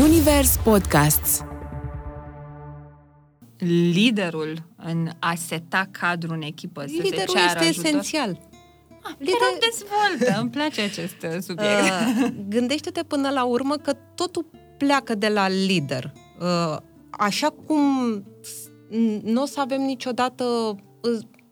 Zunivers Podcasts liderul în a seta cadrul în echipă, să Liderul se ceară este ajutor. esențial. Ah, Lider... dezvoltă, îmi place acest uh, subiect. Uh, gândește-te până la urmă că totul pleacă de la lider. Uh, așa cum nu o să avem niciodată...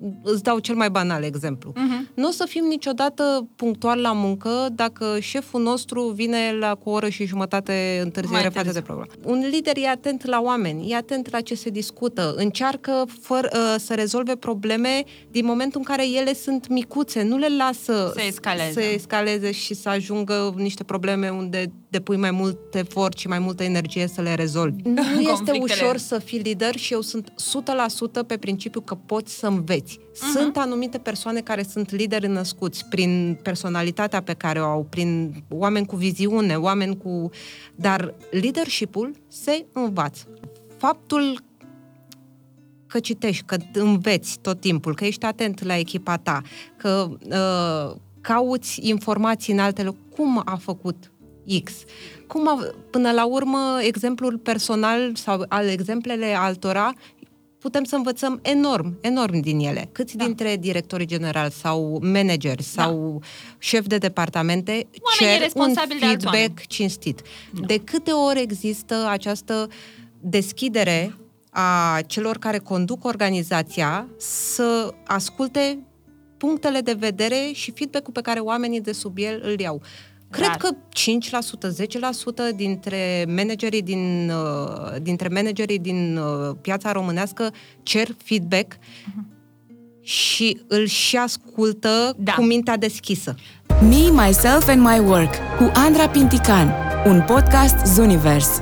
Îți, îți dau cel mai banal exemplu. Mhm. Nu o să fim niciodată punctual la muncă dacă șeful nostru vine la cu o oră și jumătate întârziere Mai față târziu. de program. Un lider e atent la oameni, e atent la ce se discută, încearcă fără, uh, să rezolve probleme din momentul în care ele sunt micuțe, nu le lasă Să escaleze. să escaleze și să ajungă niște probleme unde depui mai mult efort și mai multă energie să le rezolvi. Nu este Conflictele. ușor să fii lider și eu sunt 100% pe principiu că poți să înveți. Mhm. Sunt anumite persoane care sunt lideri născuți prin personalitatea pe care o au, prin oameni cu viziune, oameni cu... Dar leadership-ul se învață. Faptul că citești, că înveți tot timpul, că ești atent la echipa ta, că uh, cauți informații în altele, cum a făcut X. Cum a, până la urmă, exemplul personal sau al exemplele altora, putem să învățăm enorm, enorm din ele. Câți Da. dintre directorii generali sau manageri sau șefi de departamente Oamenii cer un responsabili de alți feedback oameni. cinstit. De câte ori există această deschidere a celor care conduc organizația să asculte punctele de vedere și feedback-ul pe care oamenii de sub el îl iau. Cred Rar. că 5%, 10% dintre managerii din, uh, dintre managerii din uh, piața românească cer feedback și îl și ascultă Da. cu mintea deschisă. Me, Myself and My Work cu Andra Pintican, un podcast Zunivers.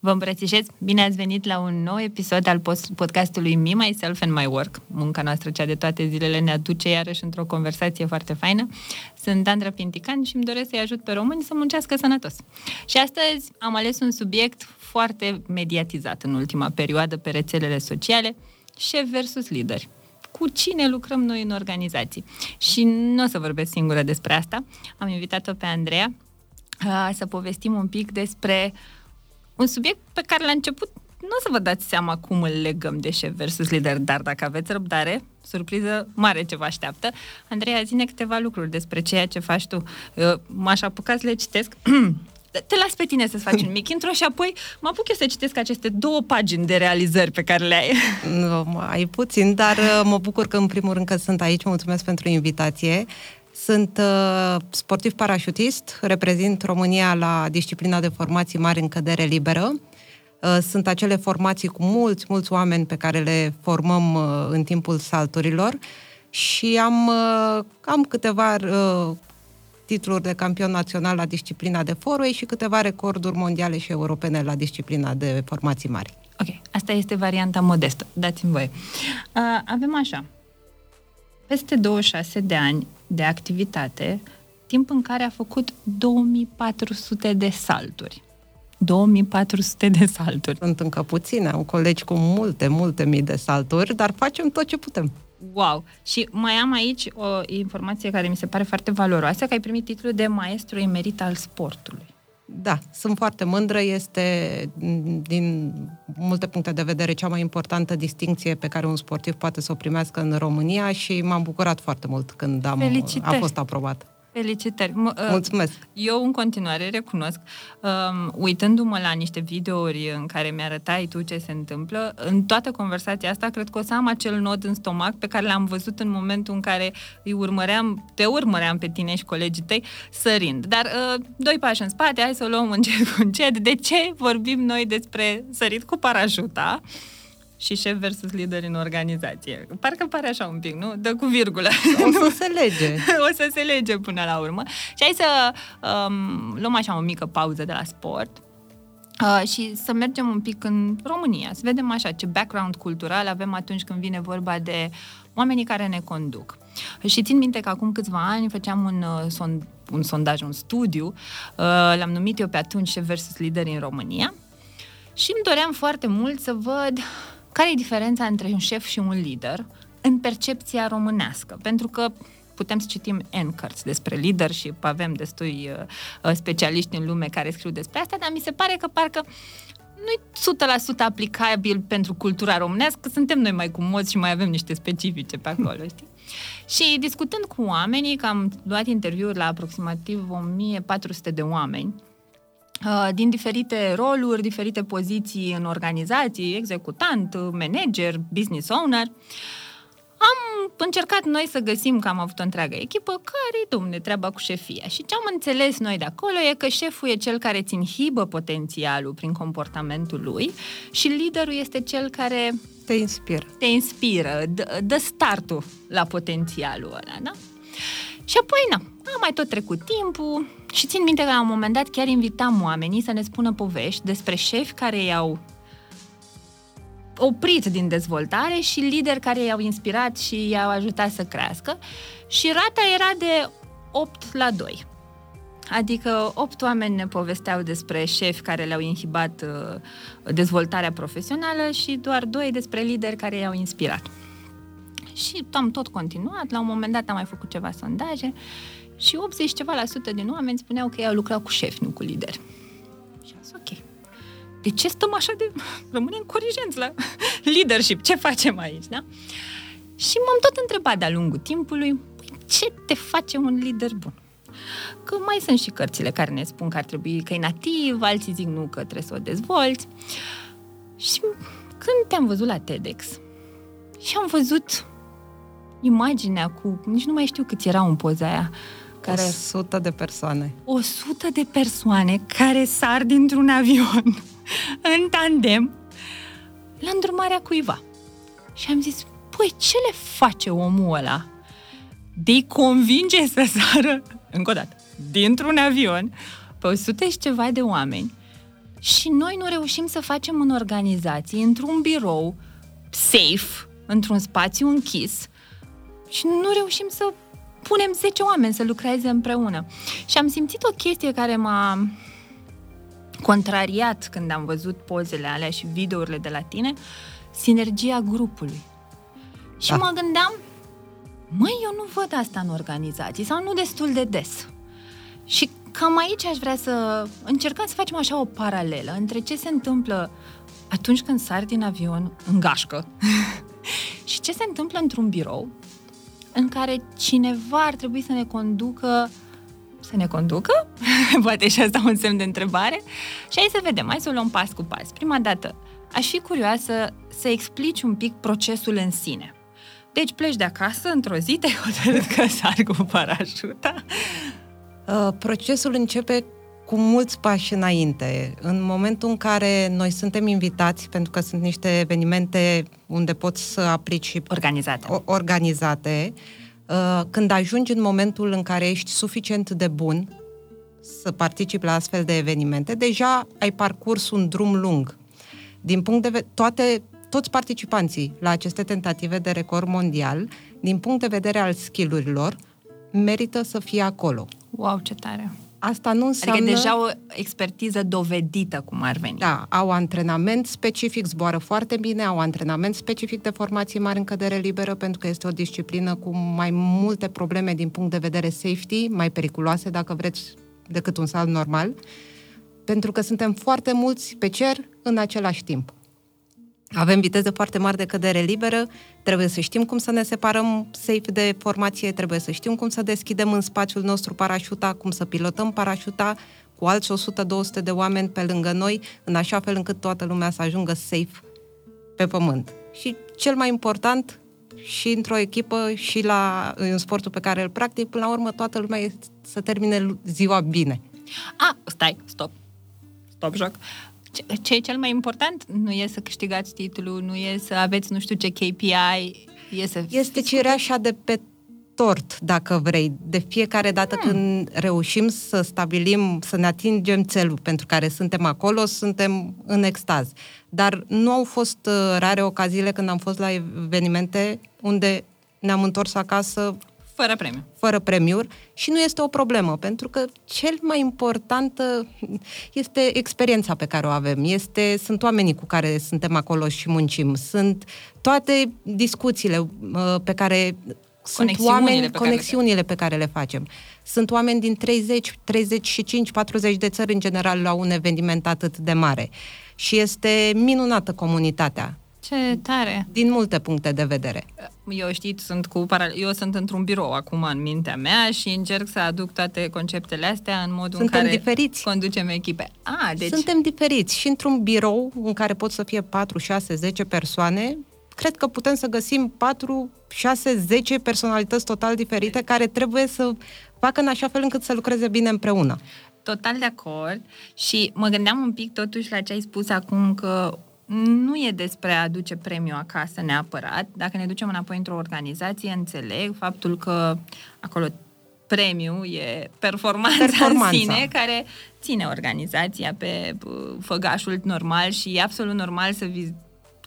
Vă îmbrățișez! Bine ați venit la un nou episod al post- podcastului Me, Myself and My Work. Munca noastră, cea de toate zilele, ne aduce iarăși într-o conversație foarte faină. Sunt Andra Pintican și îmi doresc să-i ajut pe români să muncească sănătos. Și astăzi am ales un subiect foarte mediatizat în ultima perioadă pe rețelele sociale, șef versus lideri. Cu cine lucrăm noi în organizații? Și nu o să vorbesc singură despre asta. Am invitat-o pe Andreea uh, să povestim un pic despre un subiect pe care la început nu o să vă dați seama cum îl legăm de șef versus lider, dar dacă aveți răbdare, surpriză mare ce vă așteaptă. Andreea, zine câteva lucruri despre ceea ce faci tu. Eu M-aș apuca să le citesc. Te las pe tine să-ți faci un mic intro și apoi mă apuc eu să citesc aceste două pagini de realizări pe care le ai. Nu, mai puțin, dar uh, mă bucur că în primul rând că sunt aici. Mulțumesc pentru invitație. Sunt uh, sportiv parașutist, reprezint România la disciplina de formații mari în cădere liberă. Uh, sunt acele formații cu mulți, mulți oameni pe care le formăm uh, în timpul salturilor și am, uh, am câteva uh, titluri de campion național la disciplina de forway și câteva recorduri mondiale și europene la disciplina de formații mari. Ok, asta este varianta modestă, dați-mi voie. Uh, avem așa, peste 26 de ani de activitate, timp în care a făcut 2400 de salturi. 2400 de salturi. Sunt încă puține, am colegi cu multe, multe mii de salturi, dar facem tot ce putem. Wow! Și mai am aici o informație care mi se pare foarte valoroasă, că ai primit titlul de maestru emerit al sportului. Da, sunt foarte mândră, este m, din multe puncte de vedere cea mai importantă distinție pe care un sportiv poate să o primească în România și m-am bucurat foarte mult când am, a Felicitări! fost aprobat. Felicitări! M- uh, Mulțumesc! Eu, în continuare, recunosc, um, uitându-mă la niște videouri în care mi-arătai tu ce se întâmplă, în toată conversația asta, cred că o să am acel nod în stomac pe care l-am văzut în momentul în care îi urmăream, te urmăream pe tine și colegii tăi sărind. Dar uh, doi pași în spate, hai să o luăm încet cu încet. De ce vorbim noi despre sărit cu parașuta? Și șef versus lider în organizație. Parcă pare așa un pic, nu? Dă cu virgulă. O să se lege. o să se lege până la urmă. Și hai să um, luăm așa o mică pauză de la sport uh, și să mergem un pic în România, să vedem așa ce background cultural avem atunci când vine vorba de oamenii care ne conduc. Și țin minte că acum câțiva ani făceam un, uh, son, un sondaj, un studiu, uh, l-am numit eu pe atunci Șef versus lideri în România și îmi doream foarte mult să văd care e diferența între un șef și un lider în percepția românească. Pentru că putem să citim N cărți despre leadership, avem destui uh, specialiști în lume care scriu despre asta, dar mi se pare că parcă nu-i 100% aplicabil pentru cultura românească, că suntem noi mai cumoți și mai avem niște specifice pe acolo, știi? Și discutând cu oamenii, că am luat interviuri la aproximativ 1400 de oameni, uh, din diferite roluri, diferite poziții în organizații, executant, manager, business owner, am încercat noi să găsim, că am avut o întreagă echipă, care-i, domne, treaba cu șefia. Și ce am înțeles noi de acolo e că șeful e cel care ți inhibă potențialul prin comportamentul lui și liderul este cel care te inspiră. Te inspiră, dă, dă startul la potențialul ăla, da? Și apoi, na, a mai tot trecut timpul și țin minte că la un moment dat chiar invitam oamenii să ne spună povești despre șefi care i-au oprit din dezvoltare și lideri care i-au inspirat și i-au ajutat să crească și rata era de 8 la 2. Adică 8 oameni ne povesteau despre șefi care le-au inhibat uh, dezvoltarea profesională și doar 2 despre lideri care i-au inspirat. Și am tot continuat, la un moment dat am mai făcut ceva sondaje și 80 ceva la sută din oameni spuneau că ei au lucrat cu șefi, nu cu lideri. Și am zis, ok, de ce stăm așa de... Rămânem corigenți la leadership, ce facem aici, da? Și m-am tot întrebat de-a lungul timpului, păi, ce te face un lider bun? Că mai sunt și cărțile care ne spun că ar trebui că e nativ, alții zic nu, că trebuie să o dezvolți. Și când te-am văzut la TEDx și am văzut imaginea cu, nici nu mai știu cât era în poza aia, care... 100 de persoane. 100 de persoane care sar dintr-un avion în tandem la îndrumarea cuiva. Și am zis, păi ce le face omul ăla de convinge să sară, încă o dată, dintr-un avion pe 100 și ceva de oameni și noi nu reușim să facem în organizație, într-un birou safe, într-un spațiu închis și nu reușim să punem 10 oameni să lucreze împreună. Și am simțit o chestie care m-a contrariat când am văzut pozele alea și videourile de la tine, sinergia grupului. Și da. mă gândeam, măi, eu nu văd asta în organizații sau nu destul de des. Și cam aici aș vrea să încercăm să facem așa o paralelă între ce se întâmplă atunci când sari din avion în gașcă și ce se întâmplă într-un birou în care cineva ar trebui să ne conducă să ne conducă? Poate și asta un semn de întrebare. Și hai să vedem, hai să o luăm pas cu pas. Prima dată, aș fi curioasă să explici un pic procesul în sine. Deci pleci de acasă, într-o zi te hotărât că sari cu parașuta? Uh, procesul începe cu mulți pași înainte. În momentul în care noi suntem invitați, pentru că sunt niște evenimente unde poți să aplici organizate, organizate uh, când ajungi în momentul în care ești suficient de bun să participi la astfel de evenimente, deja ai parcurs un drum lung. Din punct de vedere, toate, toți participanții la aceste tentative de record mondial, din punct de vedere al skillurilor, merită să fie acolo. Wow, ce tare! Asta nu înseamnă... Adică deja o expertiză dovedită, cum ar veni. Da, au antrenament specific, zboară foarte bine, au antrenament specific de formație mare în cădere liberă, pentru că este o disciplină cu mai multe probleme din punct de vedere safety, mai periculoase, dacă vreți, decât un salt normal, pentru că suntem foarte mulți pe cer în același timp. Avem viteză foarte mare de cădere liberă, trebuie să știm cum să ne separăm safe de formație, trebuie să știm cum să deschidem în spațiul nostru parașuta, cum să pilotăm parașuta cu alți 100-200 de oameni pe lângă noi, în așa fel încât toată lumea să ajungă safe pe pământ. Și cel mai important, și într-o echipă și la, în sportul pe care îl practic, până la urmă toată lumea e să termine ziua bine. A, stai, stop. Stop joc ce e cel mai important nu e să câștigați titlul, nu e să aveți nu știu ce KPI, e să... Este cireașa de pe tort, dacă vrei. De fiecare dată hmm. când reușim să stabilim, să ne atingem țelul pentru care suntem acolo, suntem în extaz. Dar nu au fost uh, rare ocaziile când am fost la evenimente unde ne-am întors acasă fără premiu. Fără premiuri și nu este o problemă, pentru că cel mai important uh, este experiența pe care o avem, este, sunt oamenii cu care suntem acolo și muncim, sunt toate discuțiile uh, pe care sunt oameni, pe conexiunile pe care le facem. Sunt oameni din 30, 35, 40 de țări în general la un eveniment atât de mare. Și este minunată comunitatea. Ce tare! Din multe puncte de vedere. Eu știți, sunt cu para... eu sunt într-un birou acum în mintea mea și încerc să aduc toate conceptele astea în modul Suntem în care diferiți. conducem echipe. Ah, deci... Suntem diferiți și într-un birou în care pot să fie 4, 6, 10 persoane, cred că putem să găsim 4, 6, 10 personalități total diferite care trebuie să facă în așa fel încât să lucreze bine împreună. Total de acord și mă gândeam un pic totuși la ce ai spus acum că nu e despre a aduce premiu acasă neapărat. Dacă ne ducem înapoi într-o organizație, înțeleg faptul că acolo premiu e performanța, Performanța. în sine care ține organizația pe uh, făgașul normal și e absolut normal să vi-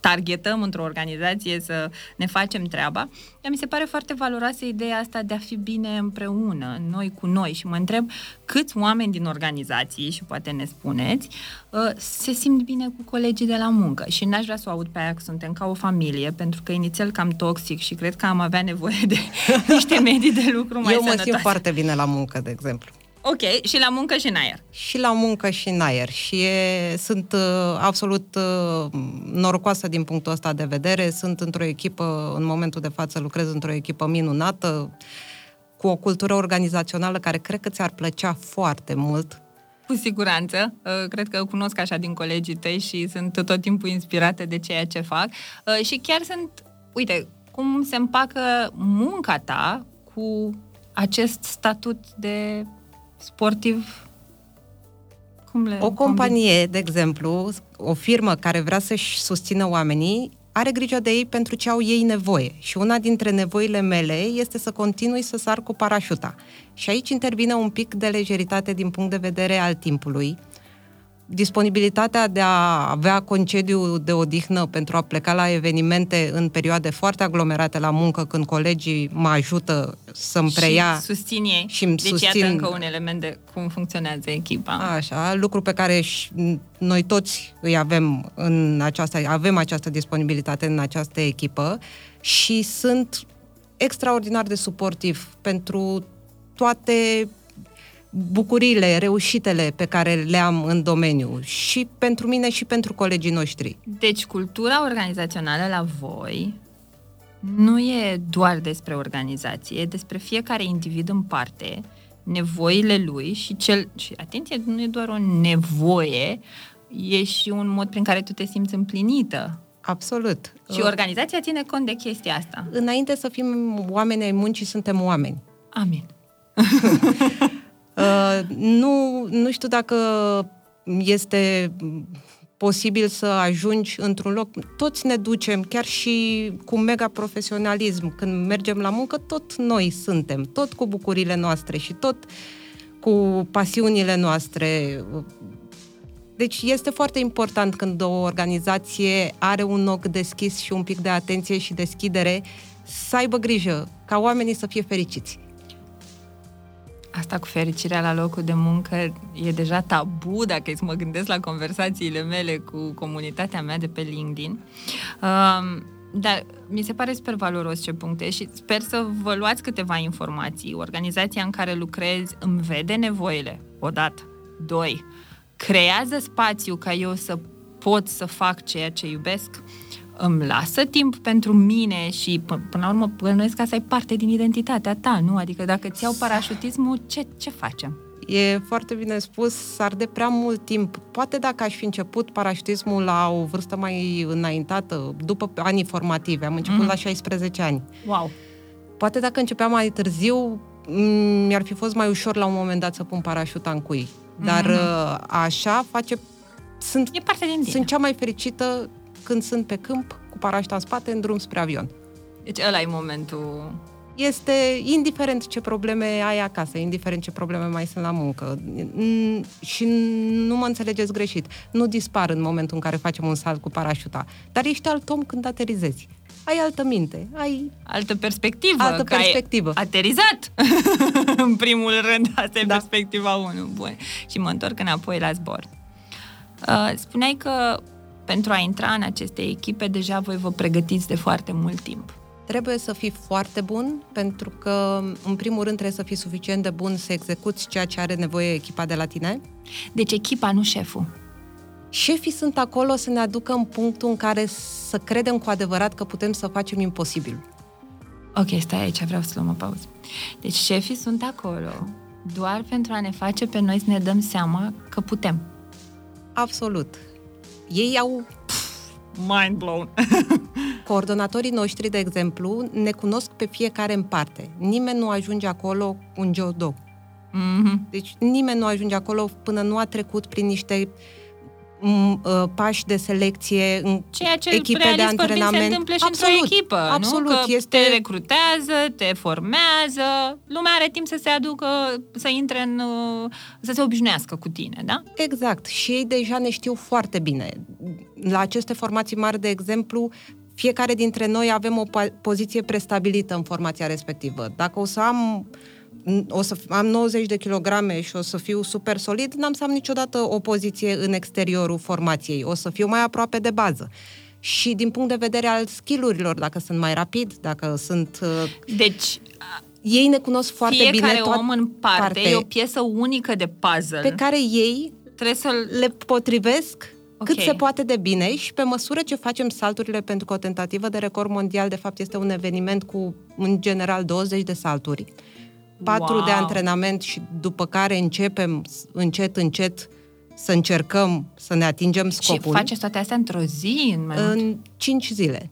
targetăm într-o organizație să ne facem treaba. Dar mi se pare foarte valoroasă ideea asta de a fi bine împreună, noi cu noi și mă întreb câți oameni din organizații, și poate ne spuneți, uh, se simt bine cu colegii de la muncă și n-aș vrea să o aud pe aia că suntem ca o familie, pentru că inițial cam toxic și cred că am avea nevoie de niște medii de lucru mai Eu mă sănătoase. simt foarte bine la muncă, de exemplu. Ok, și la muncă și în aer. și la muncă și în aer și e, sunt uh, absolut uh, norocoasă din punctul ăsta de vedere. Sunt într-o echipă, în momentul de față lucrez într-o echipă minunată, cu o cultură organizațională care cred că ți-ar plăcea foarte mult. Cu siguranță. Uh, Cred că cunosc așa din colegii tăi și sunt tot timpul inspirată de ceea ce fac. Uh, Și chiar sunt, uite, cum se împacă munca ta cu acest statut de sportiv cum le O companie, de exemplu, o firmă care vrea să-și susțină oamenii, are grijă de ei pentru ce au ei nevoie. Și una dintre nevoile mele este să continui să sar cu parașuta. Și aici intervine un pic de lejeritate din punct de vedere al timpului. Disponibilitatea de a avea concediu de odihnă pentru a pleca la evenimente în perioade foarte aglomerate la muncă, când colegii mă ajută să-mi preia și susțin ei. și îmi deci susțin- iată încă un element de cum funcționează echipa. Așa, lucru pe care și noi toți îi avem în această, avem această disponibilitate în această echipă și sunt extraordinar de suportiv pentru toate bucuriile, reușitele pe care le am în domeniu și pentru mine și pentru colegii noștri. Deci cultura organizațională la voi nu e doar despre organizație, e despre fiecare individ în parte, nevoile lui și cel și atenție, nu e doar o nevoie, e și un mod prin care tu te simți împlinită. Absolut. Și organizația ține cont de chestia asta. Înainte să fim oameni ai muncii, suntem oameni. Amin. Uh, nu, nu știu dacă este posibil să ajungi într-un loc. Toți ne ducem, chiar și cu mega profesionalism. Când mergem la muncă, tot noi suntem, tot cu bucurile noastre și tot cu pasiunile noastre. Deci este foarte important când o organizație are un ochi deschis și un pic de atenție și deschidere să aibă grijă ca oamenii să fie fericiți. Asta cu fericirea la locul de muncă e deja tabu dacă îți mă gândesc la conversațiile mele cu comunitatea mea de pe LinkedIn. Um, dar mi se pare super valoros ce puncte și sper să vă luați câteva informații. Organizația în care lucrezi îmi vede nevoile, odată. Doi, creează spațiu ca eu să pot să fac ceea ce iubesc, îmi lasă timp pentru mine și p- până la urmă plănuiesc ca să ai parte din identitatea ta, nu? Adică dacă îți iau parașutismul, ce, ce facem? E foarte bine spus, s-ar de prea mult timp. Poate dacă aș fi început parașutismul la o vârstă mai înaintată, după anii formativi, am început Mhm. la 16 ani. Wow! Poate dacă începeam mai târziu, m, mi-ar fi fost mai ușor la un moment dat să pun parașuta în cui. Dar Mhm. așa face... Sunt, E parte din tine. sunt cea mai fericită când sunt pe câmp, cu parașuta în spate, în drum spre avion. Deci ăla e momentul... Este indiferent ce probleme ai acasă, indiferent ce probleme mai sunt la muncă. N- Și nu mă înțelegeți greșit. Nu dispar în momentul în care facem un salt cu parașuta. Dar ești alt om când aterizezi. Ai altă minte, ai... Altă perspectivă. Altă că ai perspectivă. Aterizat! în primul rând, asta e Da. perspectiva 1. Bun. Și mă întorc înapoi la zbor. Uh, spuneai că pentru a intra în aceste echipe, deja voi vă pregătiți de foarte mult timp. Trebuie să fii foarte bun, pentru că, în primul rând, trebuie să fii suficient de bun să execuți ceea ce are nevoie echipa de la tine. Deci echipa, nu șeful. Șefii sunt acolo să ne aducă în punctul în care să credem cu adevărat că putem să facem imposibil. Ok, stai aici, vreau să luăm o pauză. Deci șefii sunt acolo doar pentru a ne face pe noi să ne dăm seama că putem. Absolut. Ei au mind blown. Coordonatorii noștri, de exemplu, ne cunosc pe fiecare în parte. Nimeni nu ajunge acolo un jodo. Mm-hmm. Deci nimeni nu ajunge acolo până nu a trecut prin niște uh, pași de selecție în Ceea ce echipe de antrenament. se întâmplă și absolut, într-o echipă, absolut, nu? Că este... te recrutează, te formează, lumea are timp să se aducă, să intre în, uh, să se obișnuiască cu tine, da? Exact. Și ei deja ne știu foarte bine. La aceste formații mari, de exemplu, fiecare dintre noi avem o poziție prestabilită în formația respectivă. Dacă o să am o să am 90 de kilograme și o să fiu super solid, n-am să am niciodată o poziție în exteriorul formației. O să fiu mai aproape de bază. Și din punct de vedere al skillurilor, dacă sunt mai rapid, dacă sunt... Uh, deci, ei ne cunosc foarte fiecare bine. Fiecare om în parte, parte e o piesă unică de puzzle. Pe care ei trebuie să le potrivesc okay. cât se poate de bine și pe măsură ce facem salturile pentru că o tentativă de record mondial, de fapt, este un eveniment cu, în general, 20 de salturi patru wow. de antrenament și după care începem încet, încet să încercăm să ne atingem scopul. Și faceți toate astea într-o zi? În, mai în cinci zile.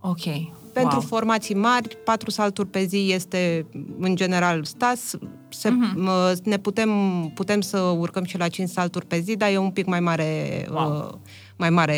Ok. Pentru wow. formații mari, patru salturi pe zi este, în general, stas. Se, uh-huh. ne putem, putem să urcăm și la cinci salturi pe zi, dar e un pic mai mare wow. uh, mai mare...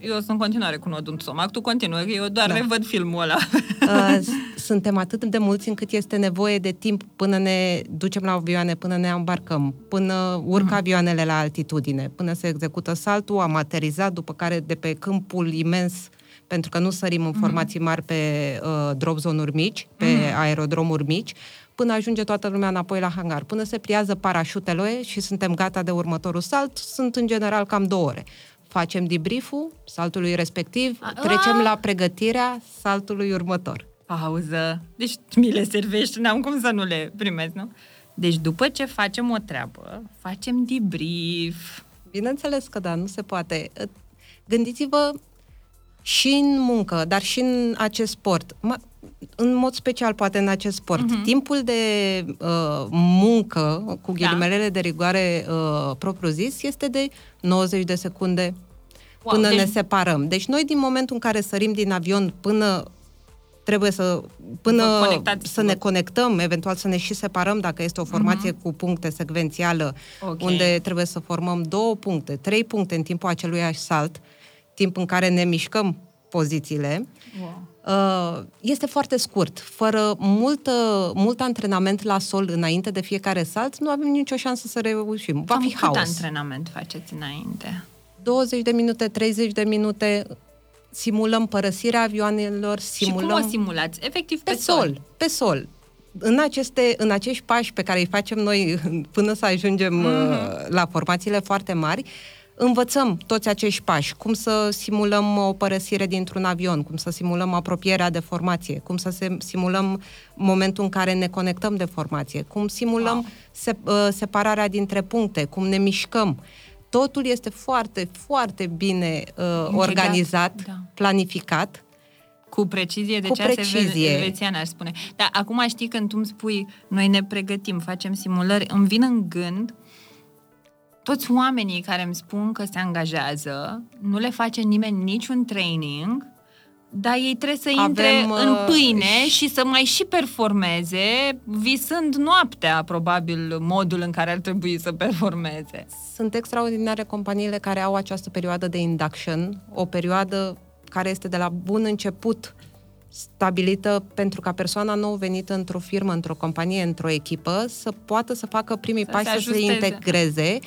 Eu, eu sunt în continuare cu nodul în stomac, tu continuă, că eu doar da. revăd filmul ăla. Uh, suntem atât de mulți încât este nevoie de timp până ne ducem la avioane, până ne îmbarcăm, până urcă uh-huh. avioanele la altitudine, până se execută saltul, am aterizat, după care de pe câmpul imens pentru că nu sărim în mhm. formații mari pe uh, drop zone-uri mici, pe uh-huh. aerodromuri mici, până ajunge toată lumea înapoi la hangar. Până se pliază parașutele și suntem gata de următorul salt, sunt în general cam două ore facem debrief-ul saltului respectiv, a, trecem la pregătirea saltului următor. Pauză. Deci mi le servești, n-am cum să nu le primesc, nu? Deci după ce facem o treabă, facem debrief. Bineînțeles că da, nu se poate. Gândiți-vă și în muncă, dar și în acest sport. în mod special, poate în acest sport. Uh-huh. Timpul de uh, muncă, cu da. ghilimelele da. de rigoare uh, propriu-zis, este de 90 de secunde wow, până deci... ne separăm. Deci noi, din momentul în care sărim din avion până trebuie să până să ne conectăm, eventual să ne și separăm dacă este o formație uh-huh. cu puncte secvențială, okay. unde trebuie să formăm două puncte, trei puncte în timpul acelui salt, timp în care ne mișcăm pozițiile. Wow. Uh, este foarte scurt. Fără multă, mult antrenament la sol înainte de fiecare salt, nu avem nicio șansă să reușim. Va Cam fi haos. cât antrenament faceți înainte? 20 de minute, 30 de minute, simulăm părăsirea avioanelor, simulăm... Și cum o simulați? Efectiv pe, pe sol. sol. Pe sol. În, aceste, în acești pași pe care îi facem noi până să ajungem mm-hmm. la formațiile foarte mari, învățăm toți acești pași, cum să simulăm o părăsire dintr-un avion, cum să simulăm apropierea de formație, cum să simulăm momentul în care ne conectăm de formație, cum simulăm wow. se, uh, separarea dintre puncte, cum ne mișcăm. Totul este foarte, foarte bine uh, organizat, da. planificat. Cu precizie, de cu ce precizie. Elvețiana aș spune. Dar acum știi când tu îmi spui, noi ne pregătim, facem simulări, îmi vin în gând toți oamenii care îmi spun că se angajează, nu le face nimeni niciun training, dar ei trebuie să intre Avem, în uh, pâine uh, și să mai și performeze, visând noaptea, probabil, modul în care ar trebui să performeze. Sunt extraordinare companiile care au această perioadă de induction, o perioadă care este de la bun început stabilită pentru ca persoana nou venită într-o firmă, într-o companie, într-o echipă, să poată să facă primii să pași, se să se integreze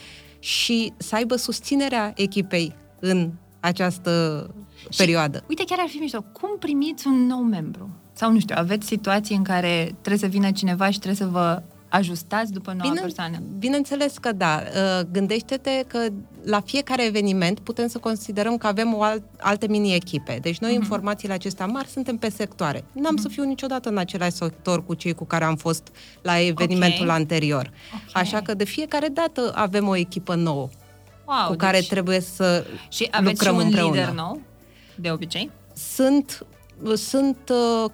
și să aibă susținerea echipei în această și, perioadă. Uite, chiar ar fi mișto. Cum primiți un nou membru? Sau, nu știu, aveți situații în care trebuie să vină cineva și trebuie să vă ajustați după noua Bine, persoană? Bineînțeles că da. Uh, Gândește-te că la fiecare eveniment putem să considerăm că avem o alt, alte mini-echipe. Deci noi, uh-huh. informațiile acestea mari, suntem pe sectoare. N-am uh-huh. să fiu niciodată în același sector cu cei cu care am fost la evenimentul okay. anterior. Okay. Așa că de fiecare dată avem o echipă nouă wow, cu deci... care trebuie să și aveți lucrăm și un împreună. lider nou, de obicei? Sunt, sunt uh,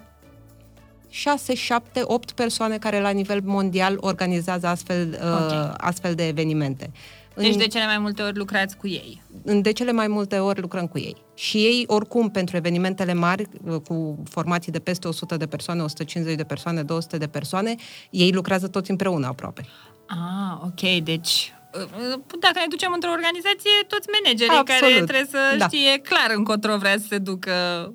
6, 7, 8 persoane care la nivel mondial organizează astfel, okay. uh, astfel de evenimente. Deci de cele mai multe ori lucrați cu ei. De cele mai multe ori lucrăm cu ei. Și ei, oricum, pentru evenimentele mari, uh, cu formații de peste 100 de persoane, 150 de persoane, 200 de persoane, ei lucrează toți împreună aproape. Ah, ok. Deci dacă ne ducem într-o organizație, toți managerii Absolut. care trebuie să da. știe clar încotro vrea să se ducă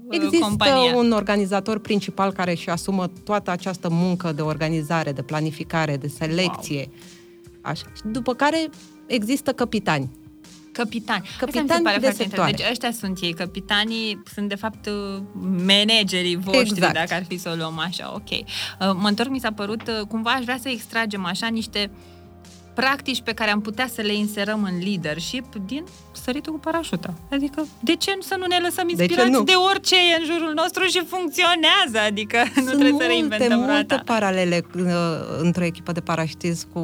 uh, Există compania. un organizator principal care își asumă toată această muncă de organizare, de planificare, de selecție. Wow. Așa. După care există capitani. Capitani. Capitani de sectoare. Deci ăștia sunt ei. Capitanii sunt, de fapt, uh, managerii voștri, exact. dacă ar fi să o luăm așa. Ok. Uh, mă întorc, mi s-a părut, cumva aș vrea să extragem așa niște uh, practici pe care am putea să le inserăm în leadership din săritul cu parașuta. Adică, de ce să nu ne lăsăm inspirați de, de orice e în jurul nostru și funcționează? Adică nu Sunt trebuie să reinventăm multe, multe paralele uh, într-o echipă de parașutism cu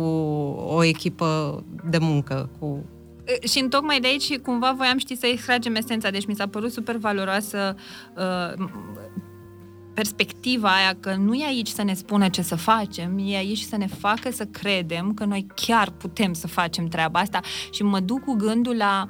o echipă de muncă, cu uh, și în tocmai de aici cumva voiam, știi, să extragem esența, deci mi s-a părut super valoroasă uh, perspectiva aia că nu e aici să ne spună ce să facem, e aici să ne facă să credem că noi chiar putem să facem treaba asta și mă duc cu gândul la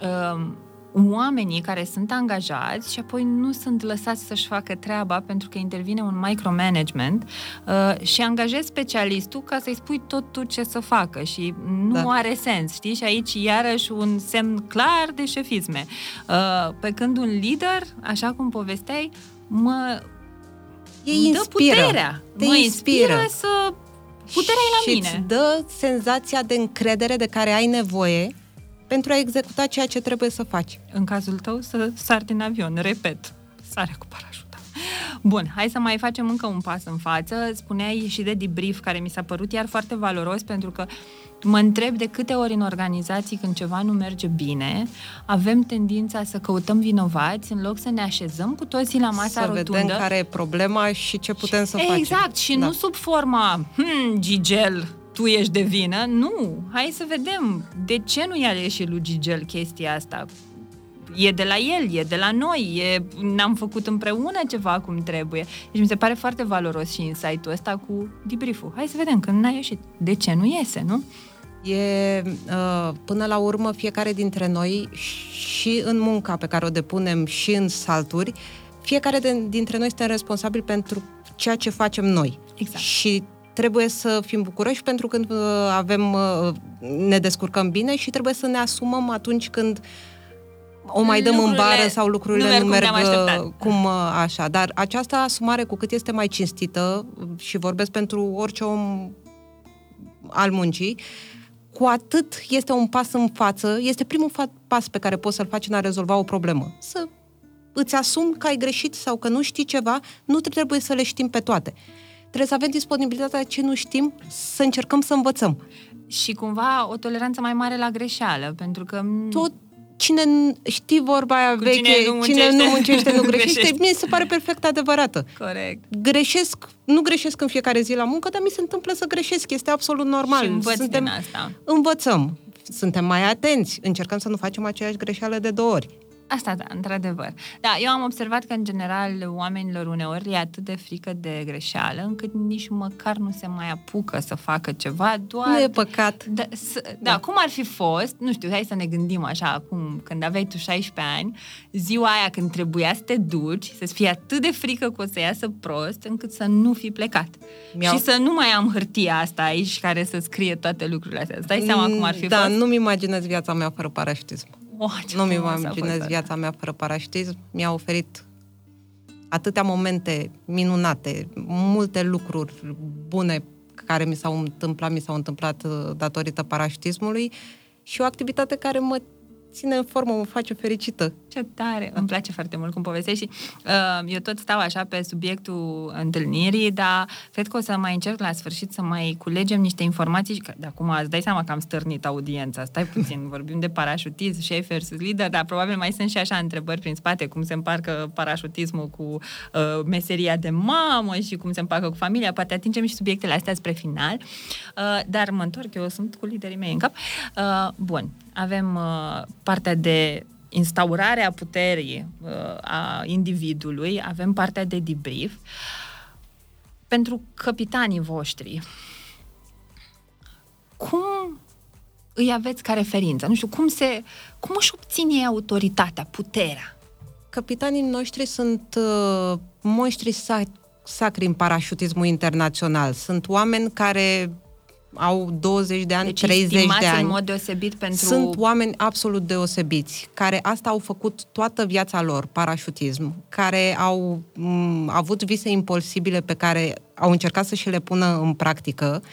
uh, oamenii care sunt angajați și apoi nu sunt lăsați să-și facă treaba pentru că intervine un micromanagement uh, și angajezi specialistul ca să-i spui tot tu ce să facă și nu da. are sens, știi? Și aici iarăși un semn clar de șefisme. Uh, pe când un lider, așa cum povesteai, mă e inspiră. Dă puterea. Te mă inspiră. inspiră să... Puterea e la și mine. îți dă senzația de încredere de care ai nevoie pentru a executa ceea ce trebuie să faci. În cazul tău, să sari din avion. Repet, sare cu parașuta. Bun, hai să mai facem încă un pas în față. Spuneai și de debrief, care mi s-a părut iar foarte valoros, pentru că Mă întreb de câte ori în organizații când ceva nu merge bine, avem tendința să căutăm vinovați în loc să ne așezăm cu toții la masa să rotundă. Să vedem care e problema și ce putem să exact, facem. Exact, și da. nu sub forma, hmm, Gigel, tu ești de vină. Nu, hai să vedem de ce nu i-a ieșit lui Gigel chestia asta. E de la el, e de la noi, e, n-am făcut împreună ceva cum trebuie. Deci mi se pare foarte valoros și insight-ul ăsta cu debrief-ul. Hai să vedem când n-a ieșit. De ce nu iese, nu? E, uh, până la urmă, fiecare dintre noi și în munca pe care o depunem și în salturi, fiecare de, dintre noi este responsabil pentru ceea ce facem noi. Exact. Și trebuie să fim bucuroși pentru când uh, avem, uh, ne descurcăm bine și trebuie să ne asumăm atunci când o mai dăm lucrurile în bară sau lucrurile nu merg, nu merg cum, cum așa. Dar această asumare, cu cât este mai cinstită, și vorbesc pentru orice om al muncii, cu atât este un pas în față, este primul fa- pas pe care poți să-l faci în a rezolva o problemă. Să îți asumi că ai greșit sau că nu știi ceva, nu trebuie să le știm pe toate. Trebuie să avem disponibilitatea ce nu știm, să încercăm să învățăm. Și cumva o toleranță mai mare la greșeală, pentru că... Tot cine știi vorba aia veche, cine nu muncește, cine nu, muncește, nu greșește, greșește. mie se pare perfect adevărată. Corect. Greșesc, nu greșesc în fiecare zi la muncă, dar mi se întâmplă să greșesc, este absolut normal. Și învăț Suntem, din asta. Învățăm, suntem mai atenți, încercăm să nu facem aceeași greșeală de două ori. Asta, da, într-adevăr. Da, eu am observat că, în general, oamenilor uneori e atât de frică de greșeală, încât nici măcar nu se mai apucă să facă ceva, doar... Nu e păcat. Da, s- da, da, cum ar fi fost, nu știu, hai să ne gândim așa, acum, când aveai tu 16 ani, ziua aia când trebuia să te duci, să-ți fie atât de frică că o să iasă prost, încât să nu fi plecat. Mi-au... Și să nu mai am hârtia asta aici care să scrie toate lucrurile astea. Îți dai seama cum ar fi da, fost? Da, nu-mi imaginez viața mea fără parașutism. Oh, nu-mi imaginez viața mea fără parașutism. Mi-a oferit atâtea momente minunate, multe lucruri bune care mi s-au întâmplat, mi s-au întâmplat uh, datorită parașutismului și o activitate care mă ține în formă, mă face fericită. Ce tare! Îmi place foarte mult cum povestești și uh, eu tot stau așa pe subiectul întâlnirii, dar cred că o să mai încerc la sfârșit să mai culegem niște informații și că de acum îți dai seama că am stârnit audiența. Stai puțin, vorbim de parașutism, șef versus lider, dar probabil mai sunt și așa întrebări prin spate, cum se împarcă parașutismul cu uh, meseria de mamă și cum se împacă cu familia. Poate atingem și subiectele astea spre final. Uh, dar mă întorc, eu sunt cu liderii mei în cap. Uh, bun, avem uh, partea de instaurarea puterii uh, a individului, avem partea de debrief. Pentru capitanii voștri, cum îi aveți ca referință? Nu știu, cum, se, cum își obține autoritatea, puterea? Capitanii noștri sunt uh, monștri sac- sacri în parașutismul internațional. Sunt oameni care au 20 de ani, Deci 30 de ani. în mod deosebit pentru... Sunt oameni absolut deosebiți, care asta au făcut toată viața lor, parașutism, care au m- avut vise imposibile pe care au încercat să și le pună în practică, uh,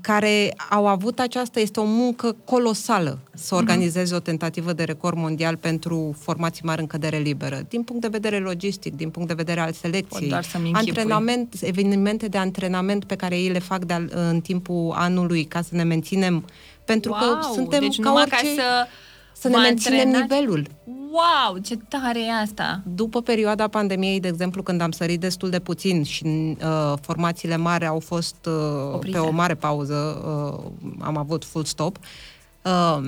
care au avut aceasta, este o muncă colosală să organizeze o tentativă de record mondial pentru formații mari în cădere liberă, din punct de vedere logistic, din punct de vedere al selecției, Pot doar să-mi închipui. antrenament, evenimente de antrenament pe care ei le fac de în timpul anului ca să ne menținem, pentru că Wow! suntem deci ca numai orice... ca să, să ne vă menținem antrenați- nivelul. Wow, ce tare e asta! După perioada pandemiei, de exemplu, când am sărit destul de puțin și uh, formațiile mari au fost uh, Oprite. pe o mare pauză, uh, am avut full stop, uh,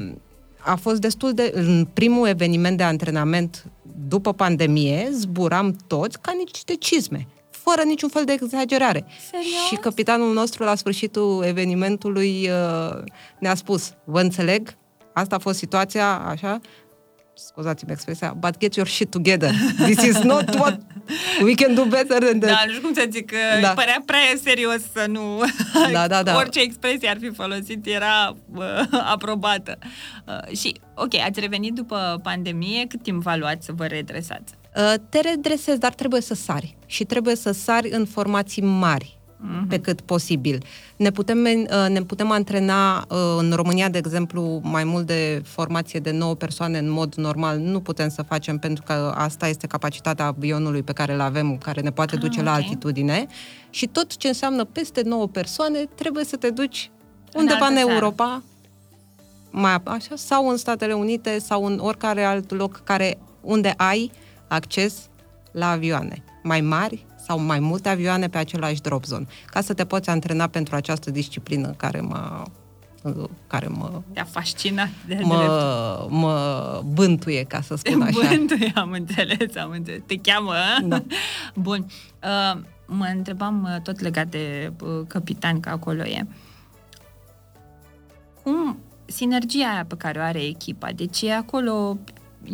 a fost destul de... În primul eveniment de antrenament după pandemie, zburam toți ca niște cizme fără niciun fel de exagerare. Serios? Și capitanul nostru, la sfârșitul evenimentului, uh, ne-a spus, vă înțeleg, asta a fost situația, așa, scuzați-mi expresia, but get your shit together. This is not what we can do better than that. Da, nu știu cum să zic, că Da. da. părea prea serios să nu... Da, da, da. Orice expresie ar fi folosit era uh, aprobată. Uh, și, ok, ați revenit după pandemie, cât timp v-a luat să vă redresați? Uh, Te redresezi, dar trebuie să sari. Și trebuie să sari în formații mari pe cât posibil. Ne putem, men- uh, ne putem antrena uh, în România, de exemplu, mai mult de formație de 9 persoane în mod normal. Nu putem să facem pentru că asta este capacitatea avionului pe care îl avem, care ne poate Ah, duce la ok. altitudine. Și tot ce înseamnă peste 9 persoane, trebuie să te duci undeva altă în țară. Europa, mai ap- așa, sau în Statele Unite, sau în oricare alt loc care, unde ai acces la avioane mai mari sau mai multe avioane pe același drop zone, ca să te poți antrena pentru această disciplină care mă care mă, Te-a fascinat de drept. mă, mă bântuie, ca să spun așa. Bântuie, am înțeles, am înțeles. Te cheamă, a? Da. Bun. Uh, mă întrebam uh, tot legat de uh, capitan, că acolo e. Cum sinergia aia pe care o are echipa, deci e acolo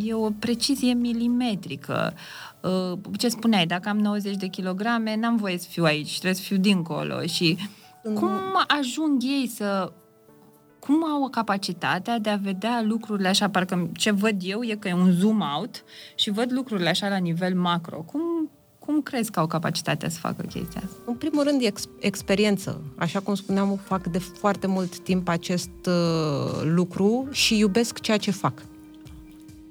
e o precizie milimetrică. Uh, ce spuneai, dacă am 90 de kilograme, n-am voie să fiu aici, trebuie să fiu dincolo. Și cum ajung ei să cum au capacitatea de a vedea lucrurile așa, parcă ce văd eu e că e un zoom out și văd lucrurile așa la nivel macro. Cum, cum crezi că au capacitatea să facă chestia asta? În primul rând, e ex- experiență. Așa cum spuneam, fac de foarte mult timp acest uh, lucru și iubesc ceea ce fac.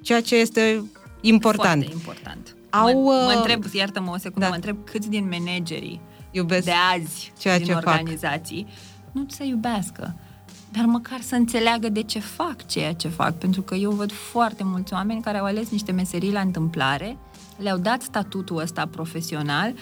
Ceea ce este important. Foarte important. Au, mă, mă uh, întreb, iartă-mă o secundă, da. mă întreb câți din managerii Iubesc de azi ceea din ce fac. organizații nu se iubească, dar măcar să înțeleagă de ce fac ceea ce fac. Pentru că eu văd foarte mulți oameni care au ales niște meserii la întâmplare, le-au dat statutul ăsta profesional,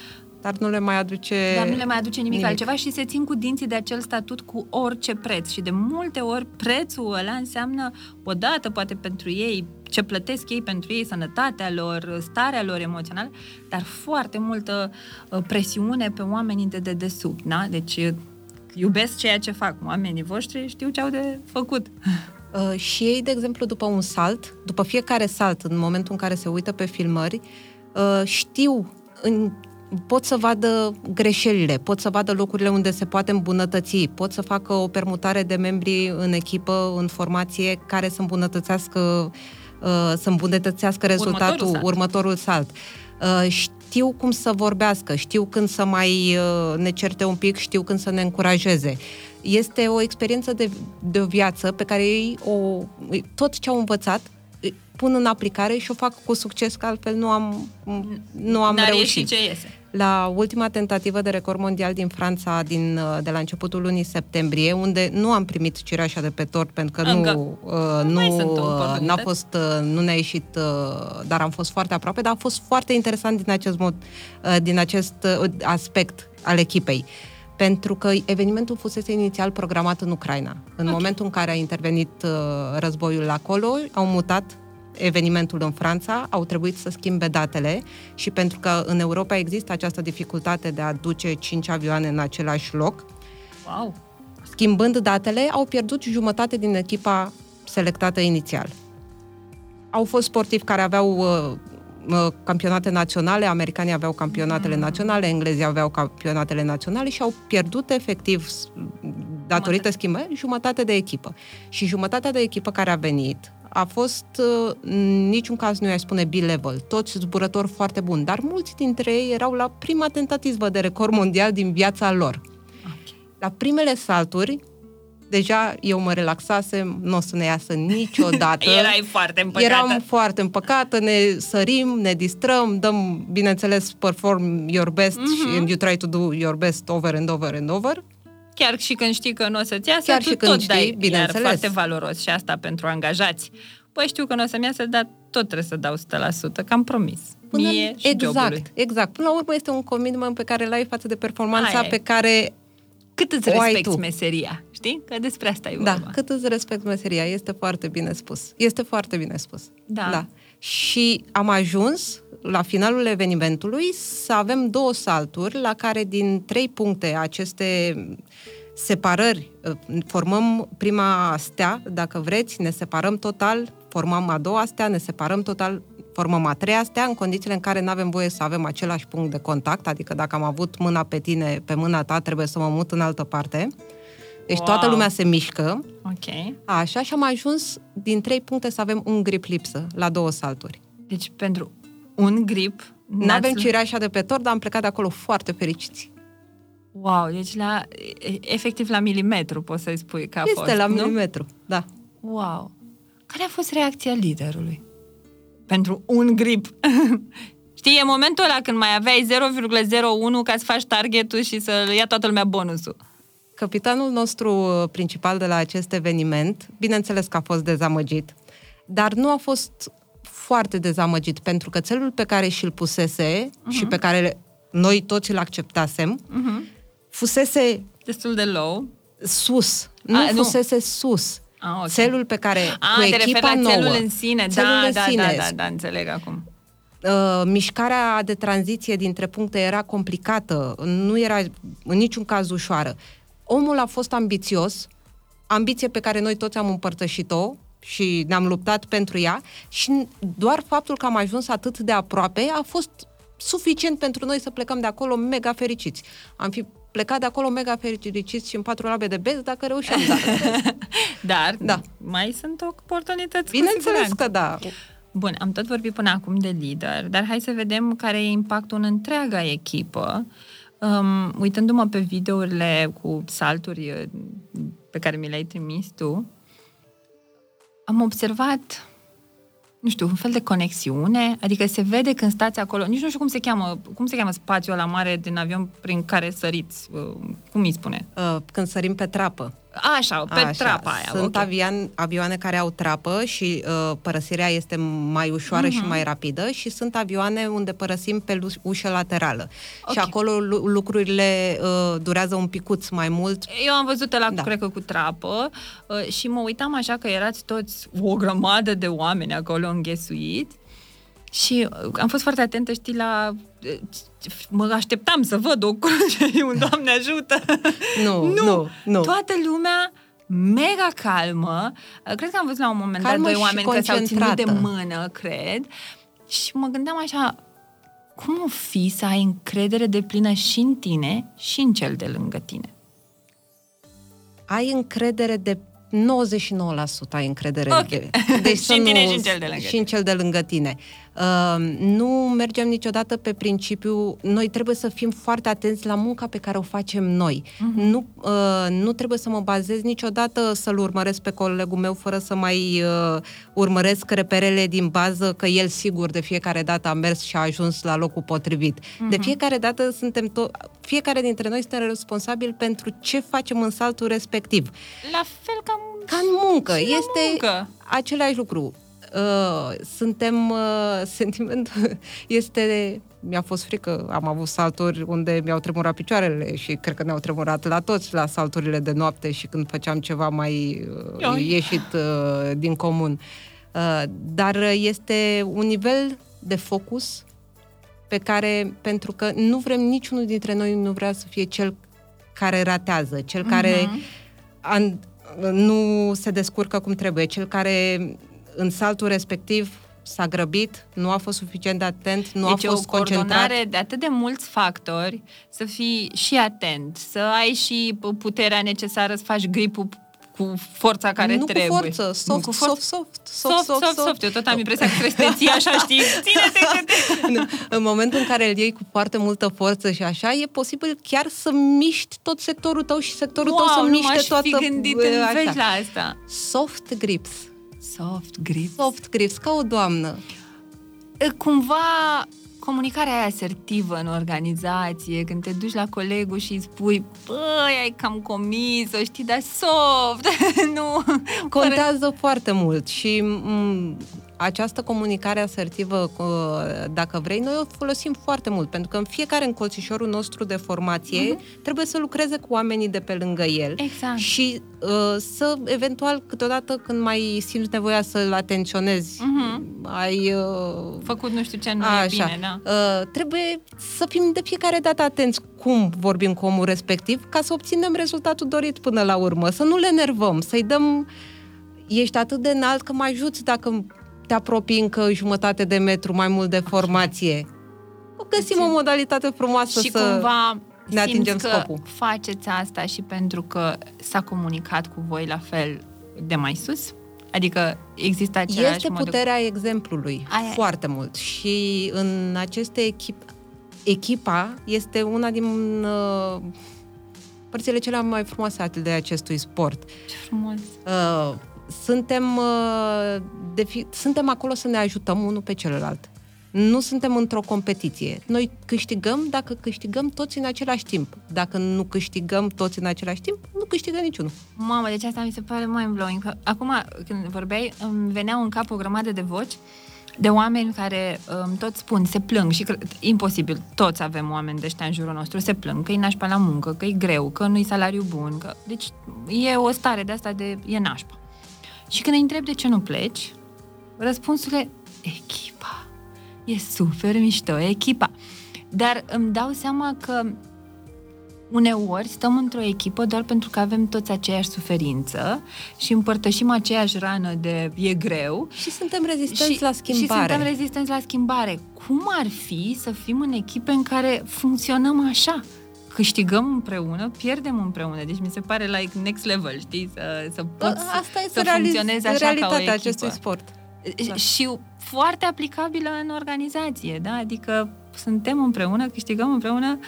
dar nu le mai aduce dar nu le mai aduce nimic, nimic. altceva și se țin cu dinții de acel statut cu orice preț. Și de multe ori prețul ăla înseamnă odată poate pentru ei, ce plătesc ei pentru ei, sănătatea lor, starea lor emoțională, dar foarte multă uh, presiune pe oamenii de dedesubt, da? Deci uh, iubesc ceea ce fac. Oamenii voștri știu ce au de făcut. Uh, și ei, de exemplu, după un salt, după fiecare salt, în momentul în care se uită pe filmări, uh, știu, în, pot să vadă greșelile, pot să vadă locurile unde se poate îmbunătăți, pot să facă o permutare de membri în echipă, în formație, care să îmbunătățească, uh, să îmbunătățească rezultatul, Următorul salt. următorul salt. Uh, știu cum să vorbească, știu când să mai uh, ne certe un pic, știu când să ne încurajeze. Este o experiență de, de o viață pe care ei o, tot ce au învățat pun în aplicare și o fac cu succes, că altfel nu am, nu am N-ar reușit. ieși ce iese. La ultima tentativă de record mondial din Franța din, uh, de la începutul lunii septembrie, unde nu am primit cireașa de pe tort pentru că Încă. nu, uh, Mai nu, sunt uh, oportunități. n-a fost, uh, nu ne-a ieșit, uh, dar am fost foarte aproape, dar a fost foarte interesant din acest mod, uh, din acest uh, aspect al echipei. Pentru că evenimentul fusese inițial programat în Ucraina. În Ok. momentul în care a intervenit uh, războiul acolo, au mutat evenimentul în Franța, au trebuit să schimbe datele și pentru că în Europa există această dificultate de a duce 5 avioane în același loc, Wow! schimbând datele, au pierdut jumătate din echipa selectată inițial. Au fost sportivi care aveau uh, uh, campionate naționale, americanii aveau campionatele naționale, englezii aveau campionatele naționale și au pierdut efectiv, s- datorită Jumătate. schimbării, jumătate de echipă. Și jumătatea de echipă care a venit a fost, uh, în niciun caz nu i-aș spune B-level, toți zburători foarte buni, dar mulți dintre ei erau la prima tentativă de record mondial din viața lor. Ok. La primele salturi, deja eu mă relaxasem, nu o să ne iasă niciodată. Erai foarte împăcată. Eram foarte împăcată, ne sărim, ne distrăm, dăm, bineînțeles, perform your best Mhm. mm-hmm. and you try to do your best over and over and over. Chiar și când știi că nu o să-ți iasă, Chiar tu și când tot știi, dai, bineînțeles. Iar foarte valoros și asta pentru angajați. Păi știu că nu o să-mi iasă, dar tot trebuie să dau 100%, că am promis. Până Mie și exact, jobului. exact. Până la urmă este un commitment pe care îl ai față de performanța Aia e. pe care Cât îți O ai respecti tu. meseria, știi? Că despre asta e Da, vorba. cât îți respect meseria, este foarte bine spus. Este foarte bine spus. Da. da. Și am ajuns la finalul evenimentului să avem două salturi la care din trei puncte aceste separări, formăm prima stea, dacă vreți, ne separăm total, formăm a doua stea, ne separăm total, formăm a treia stea, în condițiile în care nu avem voie să avem același punct de contact, adică dacă am avut mâna pe tine, pe mâna ta, trebuie să mă mut în altă parte. Deci Wow. toată lumea se mișcă, Ok. Așa, și am ajuns din trei puncte să avem un grip lipsă la două salturi. Deci pentru un grip... Nu n-ați avem lu- cireașa de pe tort, dar am plecat de acolo foarte fericiți. Wow, deci la, e- efectiv la milimetru poți să-i spui că a este fost, la nu? milimetru, da. Wow. Care a fost reacția liderului? Pentru un grip. Știi, e momentul ăla când mai aveai 0,01 ca să faci targetul și să ia toată lumea bonusul. Capitanul nostru uh, principal de la acest eveniment, bineînțeles că a fost dezamăgit, dar nu a fost foarte dezamăgit, pentru că țelul pe care și-l pusese uh-huh. și pe care noi toți îl acceptasem, Uh-huh. fusese Destul de low. sus, nu A, nu. fusese sus. Ah, ok. Țelul pe care, Ah, cu te referi echipa la nouă, țelul în sine. țelul da, în da, sine, da, da, da, înțeleg acum. uh, mișcarea de tranziție dintre puncte era complicată, nu era în niciun caz ușoară. Omul a fost ambițios, ambiție pe care noi toți am împărtășit-o și ne-am luptat pentru ea și doar faptul că am ajuns atât de aproape a fost suficient pentru noi să plecăm de acolo mega fericiți. Am fi plecat de acolo mega fericiți și în patru labe de bez dacă reușeam. Da. Dar Da. mai sunt oportunități cu Bineînțeles siguranță. că da. Bun, am tot vorbit până acum de lider, dar hai să vedem care e impactul în întreaga echipă. Um, uitându-mă pe videourile cu salturi uh, pe care mi le-ai trimis tu, am observat, nu știu, un fel de conexiune, adică se vede când stați acolo, nici nu știu cum se cheamă, cum se cheamă spațiul la mare din avion prin care săriți, uh, cum îi spune? Uh, Când sărim pe trapă. Așa, pe trapa aia. Sunt ok. avian, avioane care au trapă și uh, părăsirea este mai ușoară Mhm. uh-huh. și mai rapidă și sunt avioane unde părăsim pe lu- ușă laterală. Ok. Și acolo lu- lucrurile uh, durează un picuț mai mult. Eu am văzut la, da. Da. cred că cu trapă uh, și mă uitam așa că erați toți o grămadă de oameni acolo înghesuit și uh, am fost foarte atentă, știi, la... uh, Mă așteptam să văd o cruce, un Doamne ajută! Nu, nu, nu. Toată lumea mega calmă. Uh, Cred că am văzut la un moment Calmă dat doi și oameni că s-au ținut de concentrată. mână, cred. Și mă gândeam așa, cum o fi să ai încredere de plină și în tine și în cel de lângă tine? Ai încredere de 99% ai încredere în Ok. el. Deci Și să în tine nu- și în cel de lângă Și în cel de lângă tine. Uh, nu mergem niciodată pe principiu, noi trebuie să fim foarte atenți la munca pe care o facem noi. Mhm. Nu, uh, nu trebuie să mă bazez niciodată să-l urmăresc pe colegul meu fără să mai uh, urmăresc reperele din bază că el sigur de fiecare dată a mers și a ajuns la locul potrivit. Mhm. De fiecare dată suntem to- fiecare dintre noi suntem responsabili pentru ce facem în saltul respectiv. La fel ca... Ca în muncă. Și la este muncă. același lucru. Uh, suntem, uh, sentimentul este, mi-a fost frică, am avut salturi unde mi-au tremurat picioarele și cred că ne-au tremurat la toți la salturile de noapte și când făceam ceva mai uh, Ioi. ieșit uh, din comun. Uh, dar este un nivel de focus pe care, pentru că nu vrem, niciunul dintre noi nu vrea să fie cel care ratează, cel care Mhm. an, nu se descurcă cum trebuie, cel care în saltul respectiv s-a grăbit, nu a fost suficient de atent, nu deci a fost o coordonare concentrat. de atât de mulți factori, să fii și atent, să ai și puterea necesară să faci gripul cu forța care nu trebuie. cu forță, Nu soft, cu soft, forță. soft, Soft, soft, soft, soft. Eu tot am impresia că trebuie să te ții așa, știi? Ține-te cât te... Nu, în momentul în care îl iei cu foarte multă forță și așa, e posibil chiar să miști tot sectorul tău și sectorul tău să Wow, nu miște m-aș toată... fi gândit bă, în așa. veci la asta. Soft grips. Soft grip. Soft grips, ca o doamnă. Cumva comunicarea aia asertivă în organizație, când te duci la colegul și îi spui, băi, ai cam comis-o, știi, dar soft, nu... Contează foarte mult și m- această comunicare asertivă, co- dacă vrei, noi o folosim foarte mult, pentru că în fiecare încolțișorul nostru de formație trebuie să lucreze cu oamenii de pe lângă el Exact. și uh, să, eventual, câteodată când mai simți nevoia să-l atenționezi, Mhm. ai... Uh, Făcut nu știu ce, nu e Așa. bine, da. Uh, trebuie să fim de fiecare dată atenți cum vorbim cu omul respectiv ca să obținem rezultatul dorit până la urmă. Să nu le nervăm, să-i dăm... Ești atât de înalt că mă ajuți dacă te apropii încă jumătate de metru mai mult de formație. O găsim o modalitate frumoasă și să... cumva ne atingem simți că scopul. faceți asta și pentru că s-a comunicat cu voi la fel de mai sus? Adică există același Este mod de- puterea exemplului Aia e. foarte mult și în aceste echipe echipa este una din uh, părțile cele mai frumoase de acestui sport. Ce frumos. Uh, suntem, uh, de fi, suntem acolo să ne ajutăm unul pe celălalt. Nu suntem într-o competiție. Noi câștigăm dacă câștigăm toți în același timp. Dacă nu câștigăm toți în același timp, nu câștigă niciunul. Mamă, deci asta mi se pare mind-blowing. Că Acum, când vorbeai, îmi veneau în cap o grămadă de voci de oameni care um, tot spun, se plâng și cred, imposibil, toți avem oameni de ăștia în jurul nostru, se plâng că e nașpa la muncă, că e greu, că nu-i salariu bun, că... Deci e o stare de asta de... e nașpa. Și când îi întreb de ce nu pleci, răspunsul e echipa. E super mișto, echipa. Dar îmi dau seama că uneori stăm într-o echipă doar pentru că avem toți aceeași suferință și împărtășim aceeași rană de e greu Și suntem rezistenți la schimbare. și suntem rezistenți la schimbare. Cum ar fi să fim în echipe în care funcționăm așa? Câștigăm împreună, pierdem împreună. Deci mi se pare like next level, știi? Să, să poți Asta să este realiz- funcționezi așa ca o realitatea echipă. acestui sport. Da. Și foarte aplicabilă în organizație, da? Adică suntem împreună, câștigăm împreună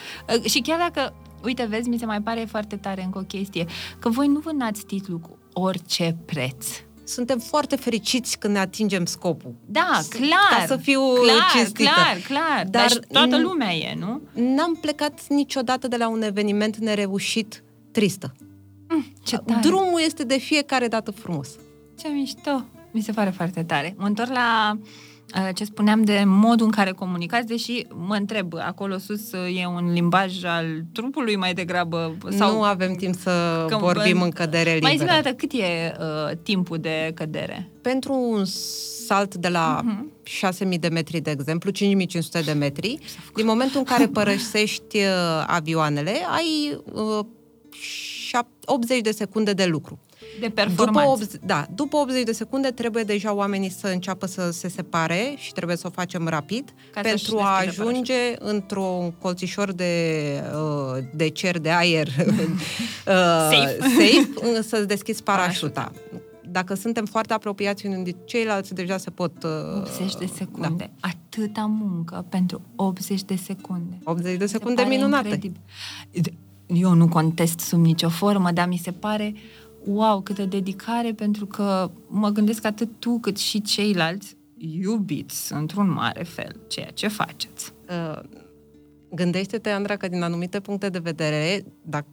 și chiar dacă, uite, vezi, mi se mai pare foarte tare încă o chestie, că voi nu vânați titlul cu orice preț. Suntem foarte fericiți când ne atingem scopul. Da, S- clar. Ca să fiu clar, cinstită. clar, clar. Dar, Dar Dar toată n- lumea e, nu? N-am plecat niciodată de la un eveniment nereușit tristă. Ce tare. Drumul este de fiecare dată frumos. Ce mișto! Mi se pare foarte tare. Mă întorc la uh, ce spuneam de modul în care comunicați, deși mă întreb, acolo sus uh, e un limbaj al trupului mai degrabă? Sau... Nu avem timp să Că- vorbim în- în cădere Mai zi liberă. o dată, cât e uh, timpul de cădere? Pentru un salt de la Mhm. 6.000 de metri, de exemplu, 5.500 de metri, din momentul în care părăsești uh, avioanele, ai uh, 80 de secunde de lucru. De După performanță. 80, da, după 80 de secunde trebuie deja oamenii să înceapă să se separe și trebuie să o facem rapid Ca să-și pentru a deschidă ajunge într-un colțișor de, uh, de cer de aer uh, Safe. safe uh, să-ți deschizi parașuta. Dacă suntem foarte apropiați unii de ceilalți, deja se pot... uh, 80 de secunde. Da. Atâta muncă pentru 80 de secunde. 80 de Mi se secunde pare minunate. incredibil. Eu nu contest sub nicio formă, dar mi se pare wow, câtă dedicare, pentru că mă gândesc că atât tu cât și ceilalți iubiți într-un mare fel ceea ce faceți. Uh, gândește-te, Andra, că din anumite puncte de vedere, dacă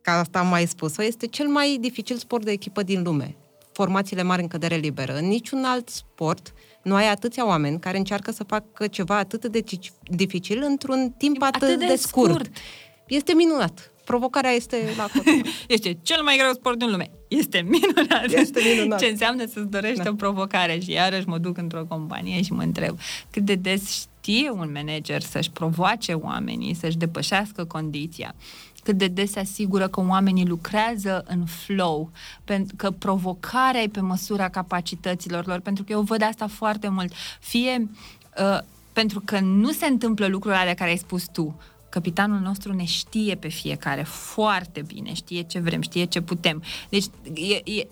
ca asta am mai spus-o, este cel mai dificil sport de echipă din lume. Formațiile mari în cădere liberă. În niciun alt sport nu ai atâția oameni care încearcă să facă ceva atât de ci- dificil într-un timp atât, Atât de de scurt. scurt. Este minunat. Provocarea este la cotă. Este cel mai greu sport din lume. Este minunat. Este minunat. Ce înseamnă să-ți dorești Da. o provocare și iarăși mă duc într-o companie și mă întreb cât de des știe un manager să-și provoace oamenii, să-și depășească condiția cât de des se asigură că oamenii lucrează în flow, pentru că provocarea e pe măsura capacităților lor, pentru că eu văd asta foarte mult. Fie uh, pentru că nu se întâmplă lucrurile alea care ai spus tu, Capitanul nostru ne știe pe fiecare foarte bine, știe ce vrem, știe ce putem. Deci e, e,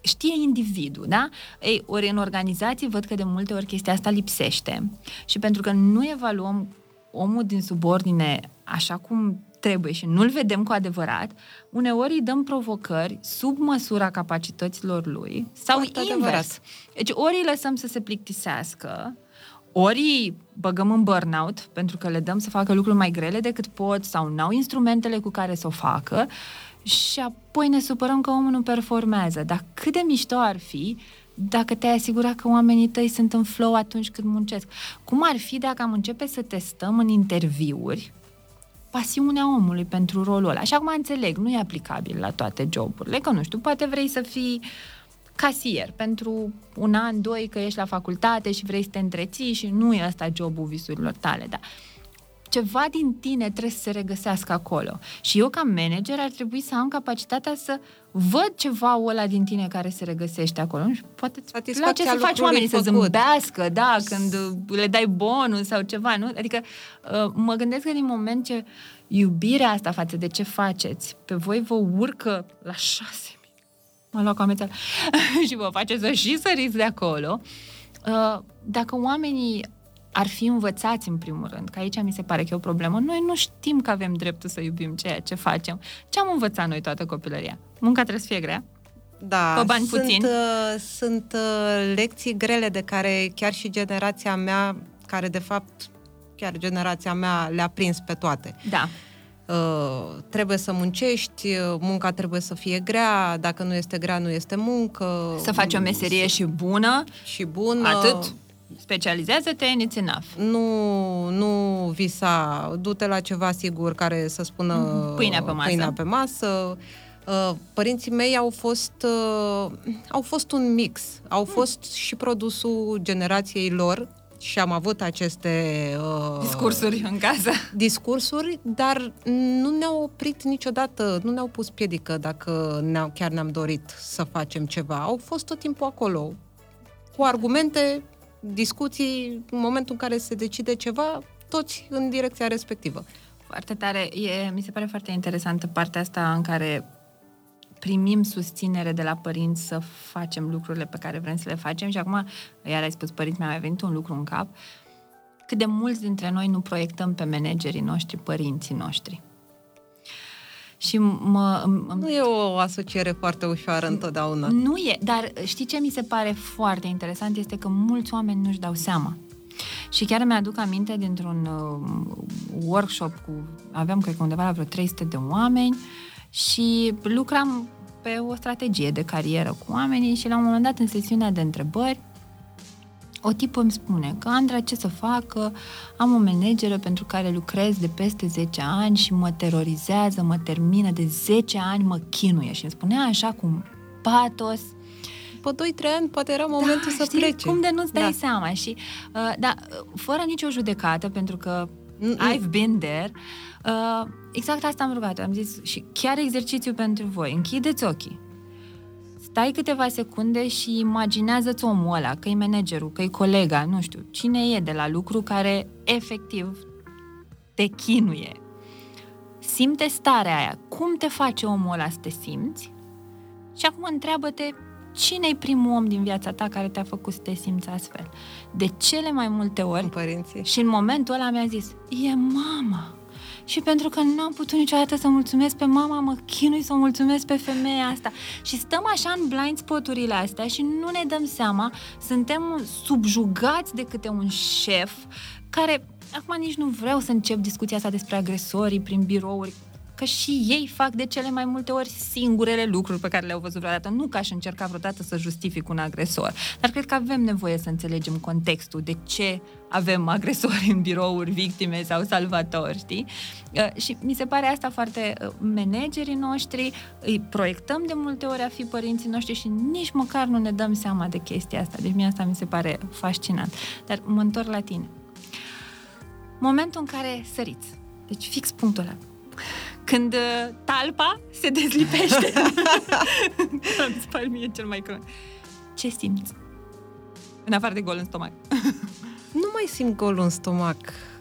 știe individul, da? Ei, ori în organizații văd că de multe ori chestia asta lipsește și pentru că nu evaluăm omul din subordine așa cum trebuie și nu-l vedem cu adevărat, uneori îi dăm provocări sub măsura capacităților lui sau Foarte invers. adevărat. Deci ori îi lăsăm să se plictisească, ori îi băgăm în burnout pentru că le dăm să facă lucruri mai grele decât pot sau n-au instrumentele cu care să o facă și apoi ne supărăm că omul nu performează. Dar cât de mișto ar fi dacă te-ai asigura că oamenii tăi sunt în flow atunci când muncesc. Cum ar fi dacă am începe să testăm în interviuri pasiunea omului pentru rolul ăla. Așa cum înțeleg, nu e aplicabil la toate joburile, că nu știu, poate vrei să fii casier pentru un an, doi, că ești la facultate și vrei să te întreții și nu e ăsta jobul visurilor tale, dar ceva din tine trebuie să se regăsească acolo. Și eu, ca manager, ar trebui să am capacitatea să văd ceva ăla din tine care se regăsește acolo. Nu știu, poate îți place Satisfacția să faci lucrului oamenii să făcut. zâmbească, da, când uh, le dai bonus sau ceva, nu? Adică uh, mă gândesc că din moment ce iubirea asta față de ce faceți, pe voi vă urcă la șase mă luat cu amețeală și vă face să și săriți de acolo. Uh, Dacă oamenii ar fi învățați în primul rând, că aici mi se pare că e o problemă, noi nu știm că avem dreptul să iubim ceea ce facem. Ce am învățat noi toată copilăria? Munca trebuie să fie grea? Da, Pe bani sunt, puțini. uh, sunt uh, lecții grele de care chiar și generația mea, care de fapt chiar generația mea le-a prins pe toate. Da. Uh, trebuie să muncești, uh, munca trebuie să fie grea, dacă nu este grea, nu este muncă. Să faci o meserie și bună, și bună. atât. Specializează-te and it's enough. Nu, nu visa, du-te la ceva sigur care să spună Mhm. Pâinea pe masă. Pâinea pe masă. Uh, Părinții mei au fost, uh, au fost un mix. Au Hmm. fost și produsul generației lor și am avut aceste uh, Discursuri în casă. discursuri, dar nu ne-au oprit niciodată, nu ne-au pus piedică dacă ne chiar ne-am dorit să facem ceva. Au fost tot timpul acolo, cu argumente, discuții, în momentul în care se decide ceva, toți în direcția respectivă. Foarte tare. E, mi se pare foarte interesantă partea asta în care primim susținere de la părinți să facem lucrurile pe care vrem să le facem și acum, iar ai spus, părinți, mi-a mai venit un lucru în cap, cât de mulți dintre noi nu proiectăm pe managerii noștri, părinții noștri. Și mă, îmi- Nu e o asociere foarte ușoară întotdeauna. nu e, dar știi ce mi se pare foarte interesant? Este că mulți oameni nu-și dau seama. Și chiar mi-aduc aminte dintr-un uh, workshop cu, aveam cred că undeva la vreo 300 de oameni și lucram pe o strategie de carieră cu oamenii și la un moment dat în sesiunea de întrebări o tipă îmi spune că, Andra, ce să fac? Că am o manageră pentru care lucrez de peste 10 ani și mă terorizează, mă termină de 10 ani, mă chinuie. Și îmi spunea așa cu patos, După 2-3 ani poate era momentul să știi, plece. cum de nu-ți dai Da. seama. Și, uh, da, uh, fără nicio judecată, pentru că Mm, mm. I've been there, uh, exact asta am rugat Am zis și chiar exercițiu pentru voi. Închideți ochii. Stai câteva secunde și imaginează-ți omul ăla, că e managerul, că e colega, nu știu, cine e de la lucru care efectiv te chinuie. Simte starea aia. Cum te face omul ăla să te simți? Și acum întreabă-te cine e primul om din viața ta care te-a făcut să te simți astfel. De cele mai multe ori. Părinții. Și în momentul ăla mi-a zis, e mama. Și pentru că n-am putut niciodată să mulțumesc pe mama, mă chinui să o mulțumesc pe femeia asta. Și stăm așa în blind spoturile astea și nu ne dăm seama, suntem subjugați de câte un șef care Acum nici nu vreau să încep discuția asta despre agresorii prin birouri, că și ei fac de cele mai multe ori singurele lucruri pe care le-au văzut vreodată. Nu că aș încerca vreodată să justific un agresor, dar cred că avem nevoie să înțelegem contextul de ce avem agresori în birouri, victime sau salvatori, știi? Uh, și mi se pare asta foarte... Uh, managerii noștri îi proiectăm de multe ori a fi părinții noștri și nici măcar nu ne dăm seama de chestia asta. Deci mie asta mi se pare fascinant. Dar mă întorc la tine. Momentul în care săriți. Deci fix punctul ăla când uh, talpa se dezlipește. Îmi spal mie cel mai crun. Ce simți? În afară de gol în stomac. nu mai simt gol în stomac,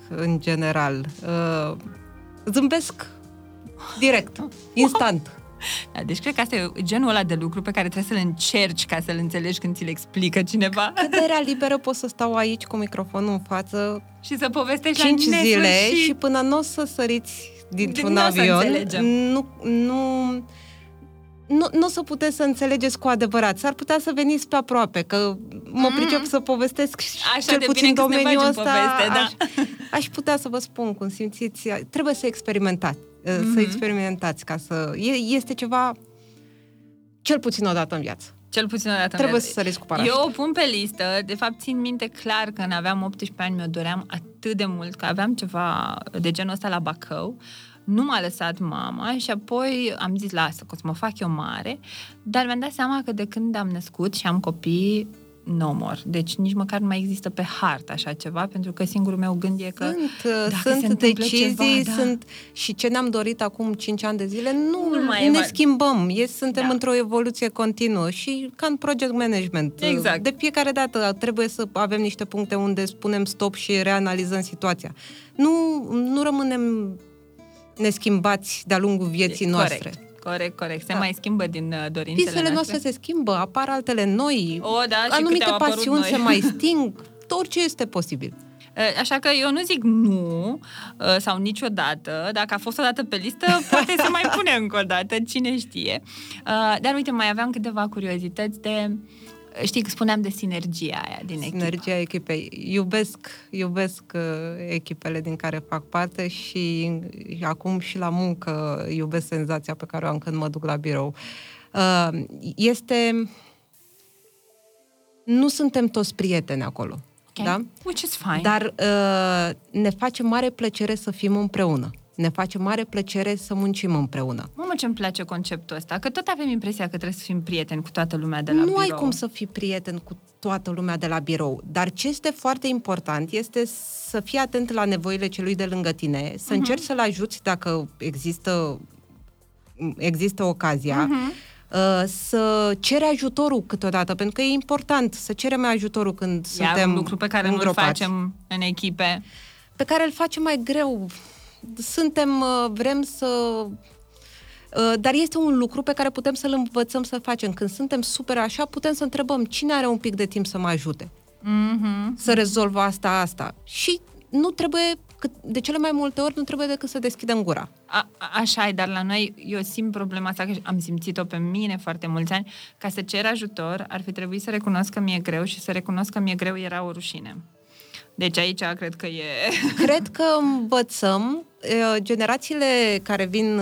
în general. Uh, zâmbesc direct, instant. Da, deci cred că asta e genul ăla de lucru pe care trebuie să-l încerci ca să-l înțelegi când ți-l explică cineva. Căderea liberă pot să stau aici cu microfonul în față și să povestești 5 la zile și până nu o să săriți dintr-un nu avion, nu, nu, nu, nu o să puteți să înțelegeți cu adevărat. S-ar putea să veniți pe aproape, că mă mm. pricep să povestesc Așa cel puțin domeniul ăsta. Poveste, da. aș, aș putea să vă spun cum simțiți. Trebuie să experimentați. Mm-hmm. Să experimentați ca să... Este ceva cel puțin o dată în viață. Cel puțin o dată Trebuie să săriți cu parașută. Eu o pun pe listă. De fapt, țin minte clar că când aveam 18 ani mi-o doream atât de mult că aveam ceva de genul ăsta la Bacău. Nu m-a lăsat mama și apoi am zis, lasă, că o să mă fac eu mare. Dar mi-am dat seama că de când am născut și am copii, no more. Deci nici măcar nu mai există pe hartă așa ceva, pentru că singurul meu gând e că Sunt, sunt decizii, ceva, da. sunt și ce ne-am dorit acum 5 ani de zile, nu, nu mai ne e schimbăm. E, suntem da. într-o evoluție continuă și ca în project management. Exact. De fiecare dată trebuie să avem niște puncte unde spunem stop și reanalizăm situația. Nu, nu rămânem neschimbați de-a lungul vieții e, noastre. Corect. Corect, corect. Se da. mai schimbă din uh, dorințele Visele noastre. noastre se schimbă, apar altele noi, o, da, anumite pasiuni noi. se mai sting, tot ce este posibil. Uh, așa că eu nu zic nu uh, sau niciodată. Dacă a fost o dată pe listă, poate se mai pune încă o dată, cine știe. Dar uite, mai aveam câteva curiozități de știi că spuneam de sinergia aia din echipă. Sinergia echipei. Iubesc, iubesc uh, echipele din care fac parte și, și acum și la muncă iubesc senzația pe care o am când mă duc la birou. Uh, este... Nu suntem toți prieteni acolo. Okay. Da? Which is fine. Dar uh, ne face mare plăcere să fim împreună ne face mare plăcere să muncim împreună. Mamă, ce-mi place conceptul ăsta, că tot avem impresia că trebuie să fim prieteni cu toată lumea de la nu birou. Nu ai cum să fii prieten cu toată lumea de la birou, dar ce este foarte important este să fii atent la nevoile celui de lângă tine, să uh-huh. încerci să-l ajuți dacă există, există ocazia, uh-huh să cere ajutorul câteodată, pentru că e important să cerem ajutorul când Iar suntem un lucru pe care nu-l facem în echipe. Pe care îl facem mai greu suntem, uh, vrem să... Uh, dar este un lucru pe care putem să-l învățăm să facem. Când suntem super așa, putem să întrebăm cine are un pic de timp să mă ajute. Mm-hmm. Să rezolv asta, asta. Și nu trebuie, de cele mai multe ori, nu trebuie decât să deschidem gura. A, așa e, dar la noi eu simt problema asta, că am simțit-o pe mine foarte mulți ani. Ca să cer ajutor, ar fi trebuit să recunosc că mi-e greu și să recunosc că mi-e greu era o rușine. Deci aici cred că e... Cred că învățăm, generațiile care vin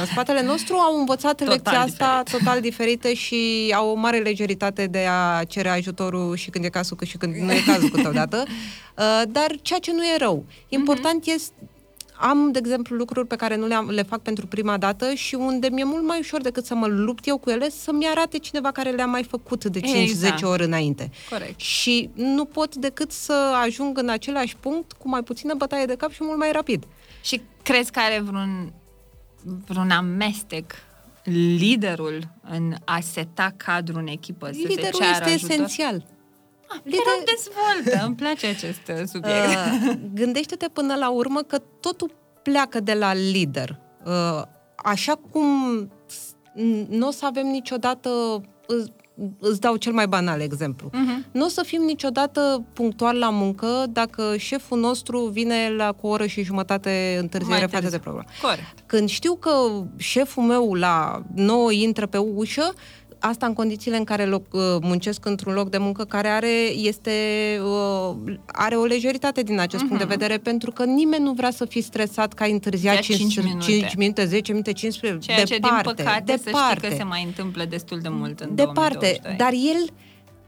în spatele nostru au învățat total lecția diferit. asta total diferită și au o mare legeritate de a cere ajutorul și când e cazul, cât și când nu e cazul câteodată. Dar ceea ce nu e rău. Important mm-hmm. este am, de exemplu, lucruri pe care nu le, am, le fac pentru prima dată și unde mi-e mult mai ușor decât să mă lupt eu cu ele, să-mi arate cineva care le-a mai făcut de 5-10 exact. ori înainte. Corect. Și nu pot decât să ajung în același punct cu mai puțină bătaie de cap și mult mai rapid. Și crezi că are vreun, vreun amestec liderul în a seta cadrul în echipă? Liderul să se ceară este ajutor? esențial. Ah, Lider... dezvoltă, îmi place acest uh, subiect. Uh, gândește-te până la urmă că totul pleacă de la lider. Uh, așa cum nu o să avem niciodată îți dau cel mai banal exemplu. Uh-huh. Nu o să fim niciodată punctual la muncă dacă șeful nostru vine la cu o oră și jumătate întârziere față de program. Corect. Când știu că șeful meu la 9 intră pe ușă, asta în condițiile în care loc, uh, muncesc într-un loc de muncă care are, este, uh, are o lejeritate din acest uh-huh. punct de mhm. vedere, pentru că nimeni nu vrea să fii stresat că ai întârziat 5, 5 minute. 5 minute, 10 minute, 15 Ceea ce, departe, din păcate, departe. să știi că se mai întâmplă destul de mult în Departe, 2022. dar el,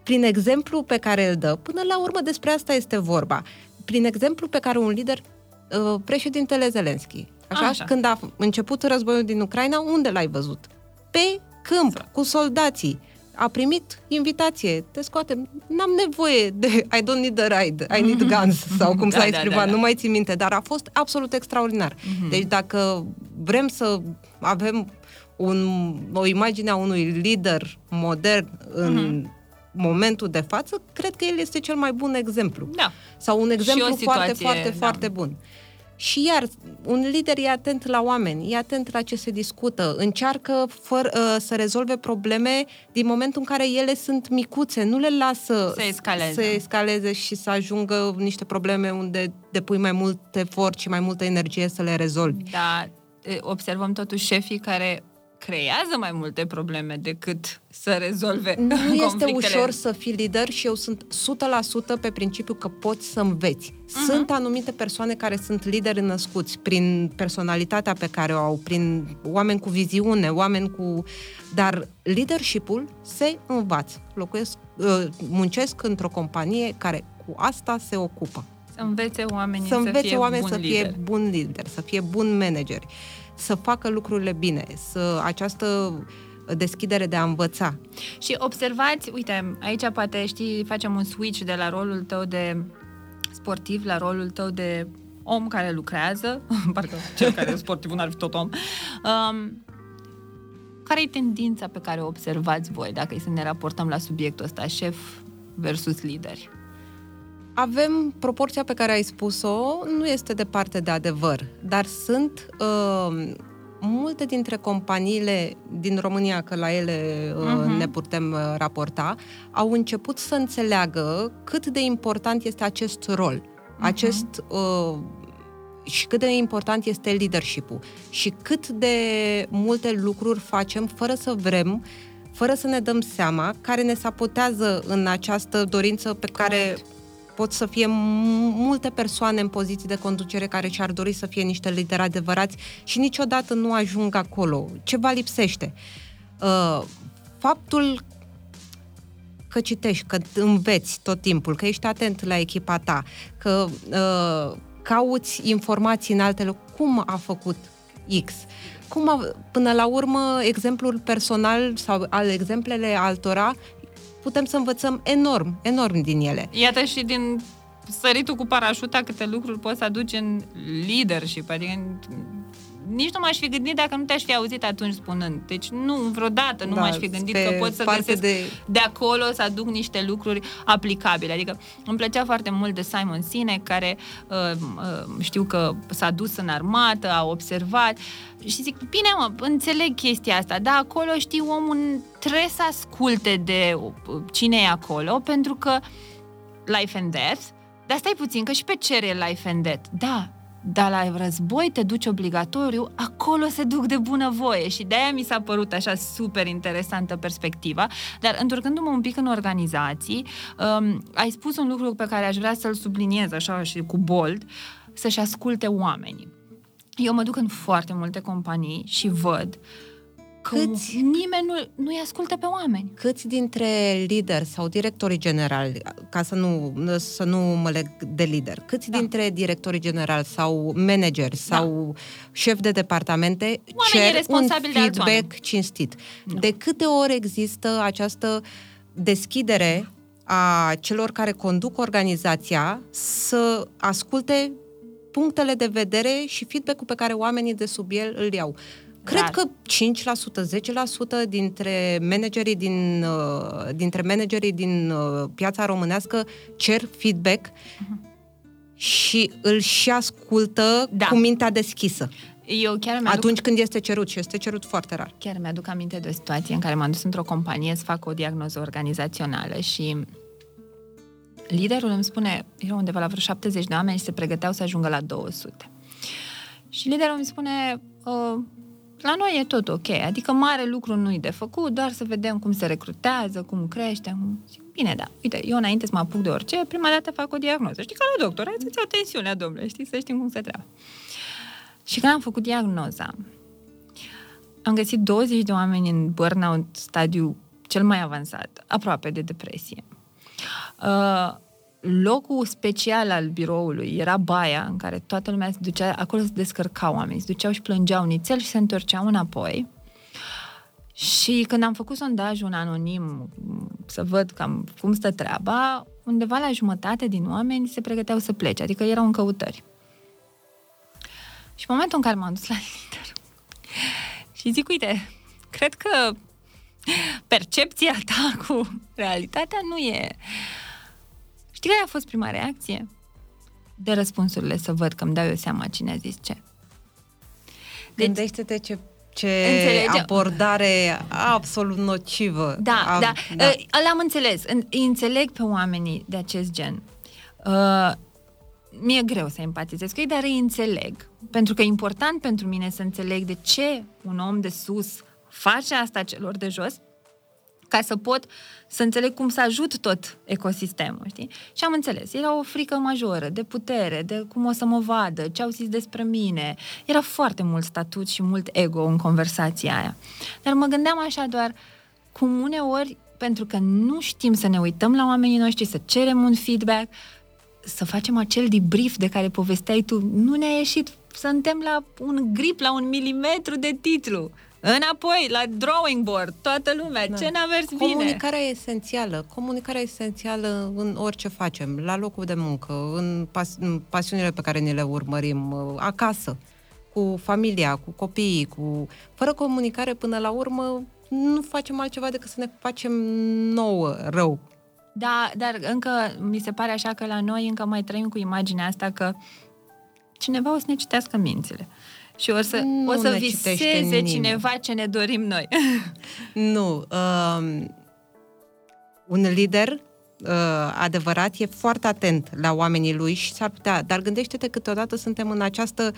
prin exemplu pe care îl dă, până la urmă despre asta este vorba, prin exemplu pe care un lider, uh, președintele Zelenski, așa, așa. când a început războiul din Ucraina, unde l-ai văzut? Pe câmp, cu soldații. A primit invitație, te scoatem. N-am nevoie de I don't need a ride, I need guns, sau cum da, s-a exprimat, da, da, da. nu mai țin minte, dar a fost absolut extraordinar. Mm-hmm. Deci dacă vrem să avem un, o imagine a unui lider modern în mm-hmm. momentul de față, cred că el este cel mai bun exemplu. Da. Sau un exemplu situație, foarte, foarte, da. foarte bun. Și iar, un lider e atent la oameni, e atent la ce se discută, încearcă fără, uh, să rezolve probleme din momentul în care ele sunt micuțe, nu le lasă să escaleze. să escaleze și să ajungă niște probleme unde depui mai mult efort și mai multă energie să le rezolvi. Da, observăm totuși șefii care creează mai multe probleme decât să rezolve Nu este ușor să fii lider și eu sunt 100% pe principiu că poți să înveți. Uh-huh. Sunt anumite persoane care sunt lideri născuți prin personalitatea pe care o au, prin oameni cu viziune, oameni cu... Dar leadership-ul se învață. Locuiesc, uh, muncesc într-o companie care cu asta se ocupă. Să învețe oamenii să, învețe să fie oameni bun să lider. fie bun lider, să fie bun manageri să facă lucrurile bine, să această deschidere de a învăța. Și observați, uite, aici poate știi, facem un switch de la rolul tău de sportiv la rolul tău de om care lucrează, parcă cel care e sportiv n-ar fi tot om. Um, care e tendința pe care o observați voi, dacă e să ne raportăm la subiectul ăsta, șef versus lideri? Avem proporția pe care ai spus-o, nu este departe de adevăr, dar sunt uh, multe dintre companiile din România, că la ele uh, uh-huh. ne putem uh, raporta, au început să înțeleagă cât de important este acest rol, uh-huh. acest uh, și cât de important este leadership-ul și cât de multe lucruri facem fără să vrem, fără să ne dăm seama, care ne sapotează în această dorință pe care Correct pot să fie multe persoane în poziții de conducere care și-ar dori să fie niște lideri adevărați și niciodată nu ajung acolo. Ceva lipsește. Uh, faptul că citești, că înveți tot timpul, că ești atent la echipa ta, că uh, cauți informații în altele, cum a făcut X, cum a, până la urmă exemplul personal sau al exemplele altora putem să învățăm enorm, enorm din ele. Iată și din săritul cu parașuta câte lucruri poți să aduci în leadership, adică nici nu m-aș fi gândit dacă nu te-aș fi auzit atunci spunând. Deci nu, vreodată nu da, m-aș fi gândit că pot să găsesc de... de acolo să aduc niște lucruri aplicabile. Adică îmi plăcea foarte mult de Simon Sinek, care uh, uh, știu că s-a dus în armată, a observat și zic, bine mă, înțeleg chestia asta, dar acolo știi, omul trebuie să asculte de uh, cine e acolo, pentru că life and death, dar stai puțin, că și pe cer e life and death. Da, dar la război te duci obligatoriu, acolo se duc de bunăvoie și de-aia mi s-a părut așa super interesantă perspectiva. Dar întorcându-mă un pic în organizații, um, ai spus un lucru pe care aș vrea să-l subliniez așa și cu bold, să-și asculte oamenii. Eu mă duc în foarte multe companii și văd Că Câți- nimeni nu, nu-i ascultă pe oameni. Câți dintre lideri sau directorii generali, ca să nu, să nu mă leg de lider, câți Da. dintre directorii generali sau manageri sau șef de departamente Oamenii cer un responsabili de alți feedback oameni. cinstit? De câte ori există această deschidere a celor care conduc organizația să asculte punctele de vedere și feedback-ul pe care oamenii de sub el îl iau. Cred Rar. că 5%, 10% dintre managerii din, uh, dintre managerii din uh, piața românească cer feedback și îl și ascultă Da. cu mintea deschisă. Eu chiar mi-aduc, Atunci când este cerut și este cerut foarte rar. chiar mi-aduc aminte de o situație în care m-am dus într-o companie să fac o diagnoză organizațională și liderul îmi spune, erau undeva la vreo 70 de oameni și se pregăteau să ajungă la 200. Și liderul îmi spune, "Uh, la noi e tot ok, adică mare lucru nu-i de făcut, doar să vedem cum se recrutează, cum crește. Zic, Bine, da, uite, eu înainte să mă apuc de orice, prima dată fac o diagnoză. Știi, ca la doctor, hai să-ți iau tensiunea, domnule, știi, să știm cum se treabă. Și când am făcut diagnoza, am găsit 20 de oameni în burnout stadiu cel mai avansat, aproape de depresie. Uh, locul special al biroului era baia în care toată lumea se ducea, acolo se descărcau oamenii, se duceau și plângeau nițel și se întorceau înapoi. Și când am făcut sondajul un anonim m, să văd cam cum stă treaba, undeva la jumătate din oameni se pregăteau să plece, adică erau în căutări. Și în momentul în care m-am dus la lider și zic, uite, cred că percepția ta cu realitatea nu e... Știi care a fost prima reacție? De răspunsurile să văd că îmi dau eu seama cine a zis ce. Deci, Gândește-te ce, ce Înțelege- abordare absolut nocivă. Da, Am- da, da. L-am înțeles. În- îi Înțeleg pe oamenii de acest gen. Uh, mi-e greu să empatizez cu ei, dar îi înțeleg. Pentru că e important pentru mine să înțeleg de ce un om de sus face asta celor de jos, ca să pot să înțeleg cum să ajut tot ecosistemul, știi? Și am înțeles. Era o frică majoră de putere, de cum o să mă vadă, ce au zis despre mine. Era foarte mult statut și mult ego în conversația aia. Dar mă gândeam așa doar cum uneori, pentru că nu știm să ne uităm la oamenii noștri, să cerem un feedback, să facem acel debrief de care povesteai tu, nu ne-a ieșit, suntem la un grip, la un milimetru de titlu. Înapoi, la drawing board, toată lumea, Da. ce n-a mers bine? Comunicarea e esențială. Comunicarea e esențială în orice facem, la locul de muncă, în, pas- în pasiunile pe care ni le urmărim, uh, acasă, cu familia, cu copiii, cu... Fără comunicare, până la urmă, nu facem altceva decât să ne facem nouă rău. Da, dar încă mi se pare așa că la noi încă mai trăim cu imaginea asta că cineva o să ne citească mințile. Și o să, Nu o să ne citește viseze nimeni. cineva ce ne dorim noi. Nu. Um, un lider uh, adevărat e foarte atent la oamenii lui și s-ar putea, dar gândește-te câteodată suntem în această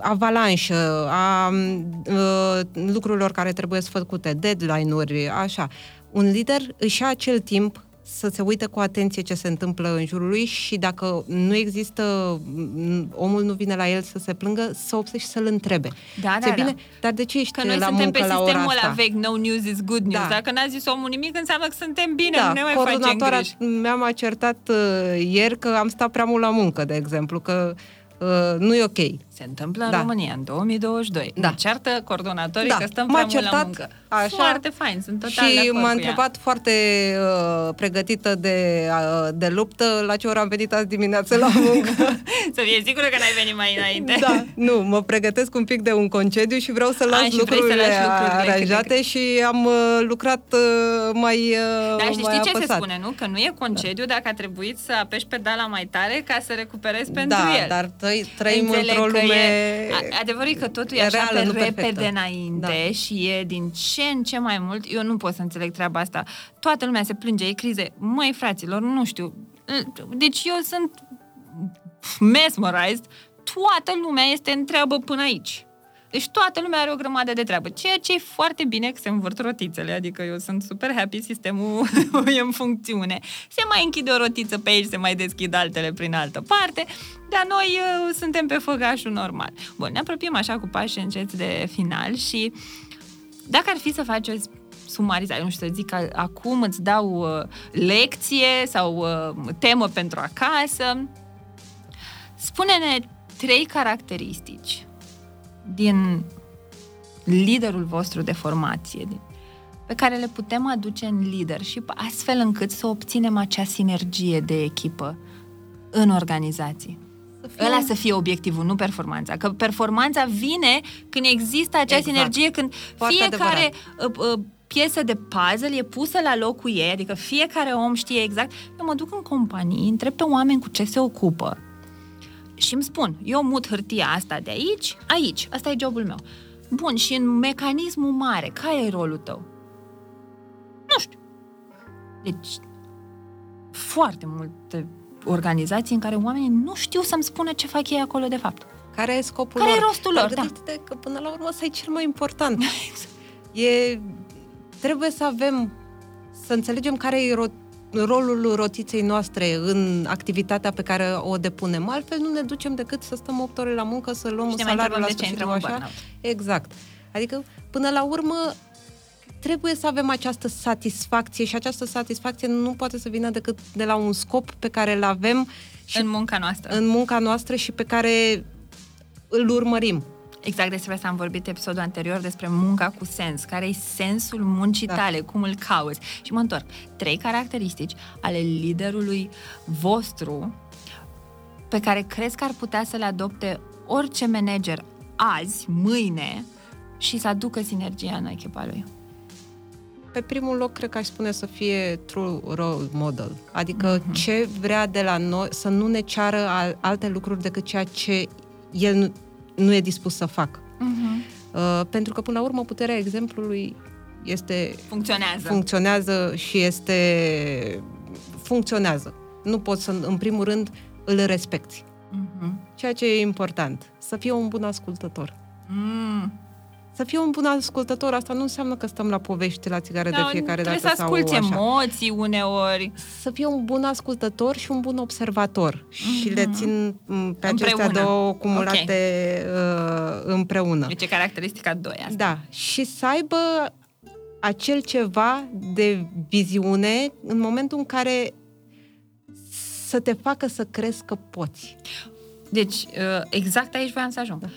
avalanșă a uh, lucrurilor care trebuie să făcute, deadline-uri, așa. Un lider își ia acel timp să se uite cu atenție ce se întâmplă în jurul lui și dacă nu există, m, omul nu vine la el să se plângă, să obse și să-l întrebe. Da, Ți-e da, bine? da. Dar de ce ești Că noi la suntem muncă pe la ora sistemul asta? ăla vechi, no news is good news. Da. Dacă n-a zis omul nimic, înseamnă că suntem bine, da, nu ne mai facem coordonatoarea griji. mea m-a certat uh, ieri că am stat prea mult la muncă, de exemplu, că uh, nu e ok. Se întâmplă în Da. România, în 2022. Da. Ne ceartă coordonatorii Da, că stăm m-a prea mult la certat muncă. așa Foarte fain, sunt total de și acord m-a cu ea. întrebat foarte uh, pregătită de, uh, de luptă la ce oră am venit azi dimineață la muncă. Să fie sigură că n-ai venit mai înainte. da, nu, mă pregătesc un pic de un concediu și vreau să A, las și vrei să lucrurile lași lucrurile aranjate și am uh, lucrat uh, mai uh, Dar știi, mai știi ce se apăsat. spune, nu? Că nu e concediu dacă a trebuit să apeși pedala mai tare ca să recuperezi pentru da, el. dar trăi, trăim Înțeleg într-o că lume... E, a- adevărul e că totul e, e așa reală, pe nu repede perfectă. înainte Da. și e din ce în ce mai mult. Eu nu pot să înțeleg treaba asta. Toată lumea se plânge, e crize. Măi, fraților, nu știu. Deci eu sunt mesmerized. Toată lumea este în treabă până aici. Deci toată lumea are o grămadă de treabă, ceea ce e foarte bine că se învârt rotițele, adică eu sunt super happy, sistemul e în funcțiune. Se mai închide o rotiță pe aici, se mai deschid altele prin altă parte, dar noi uh, suntem pe făgașul normal. Bun, ne apropiem așa cu pași înceți de final și Dacă ar fi să faci o sumarizare, nu știu să zic, acum îți dau uh, lecție sau uh, temă pentru acasă, spune-ne trei caracteristici din liderul vostru de formație, pe care le putem aduce în leadership, astfel încât să obținem acea sinergie de echipă în organizații. Să fie... Ăla să fie obiectivul, nu performanța. Că performanța vine când există acea exact. sinergie, când Foarte fiecare uh, uh, piesă de puzzle e pusă la locul ei, adică fiecare om știe exact. Eu mă duc în companii, întreb pe oameni cu ce se ocupă și îmi spun, eu mut hârtia asta de aici, aici, asta e jobul meu. Bun, și în mecanismul mare, care e rolul tău? Nu știu. Deci, foarte multe organizații în care oamenii nu știu să-mi spună ce fac ei acolo de fapt. Care e scopul care lor? Care e rostul lor? Dar da. că până la urmă ăsta e cel mai important. e, trebuie să avem, să înțelegem care e ro- rolul rotiței noastre în activitatea pe care o depunem. Altfel nu ne ducem decât să stăm 8 ore la muncă, să luăm un salariu la sfârșitul așa. Exact. Adică, până la urmă, trebuie să avem această satisfacție și această satisfacție nu poate să vină decât de la un scop pe care îl avem și în munca noastră. În munca noastră și pe care îl urmărim. Exact despre asta am vorbit episodul anterior, despre munca cu sens. Care e sensul muncii da. tale? Cum îl cauți? Și mă întorc. Trei caracteristici ale liderului vostru pe care crezi că ar putea să le adopte orice manager azi, mâine și să aducă sinergia în echipa lui? Pe primul loc, cred că aș spune să fie true role model. Adică uh-huh. ce vrea de la noi, să nu ne ceară alte lucruri decât ceea ce el nu e dispus să facă. Uh-huh. Uh, pentru că, până la urmă, puterea exemplului este... Funcționează. Funcționează și este... Funcționează. Nu poți să, în primul rând, îl respecti. Uh-huh. Ceea ce e important. Să fie un bun ascultător. Mm. Să fie un bun ascultător, asta nu înseamnă că stăm la povești la țigare da, de fiecare dată să asculti sau emoții uneori. Să fie un bun ascultător și un bun observator. Mm-hmm. Și le mhm. țin pe acestea împreună. două cumulate okay. uh, împreună. Deci e caracteristica 2 asta. Da. Și să aibă acel ceva de viziune în momentul în care să te facă să crezi că poți. Deci, uh, exact aici voiam să ajung. Da.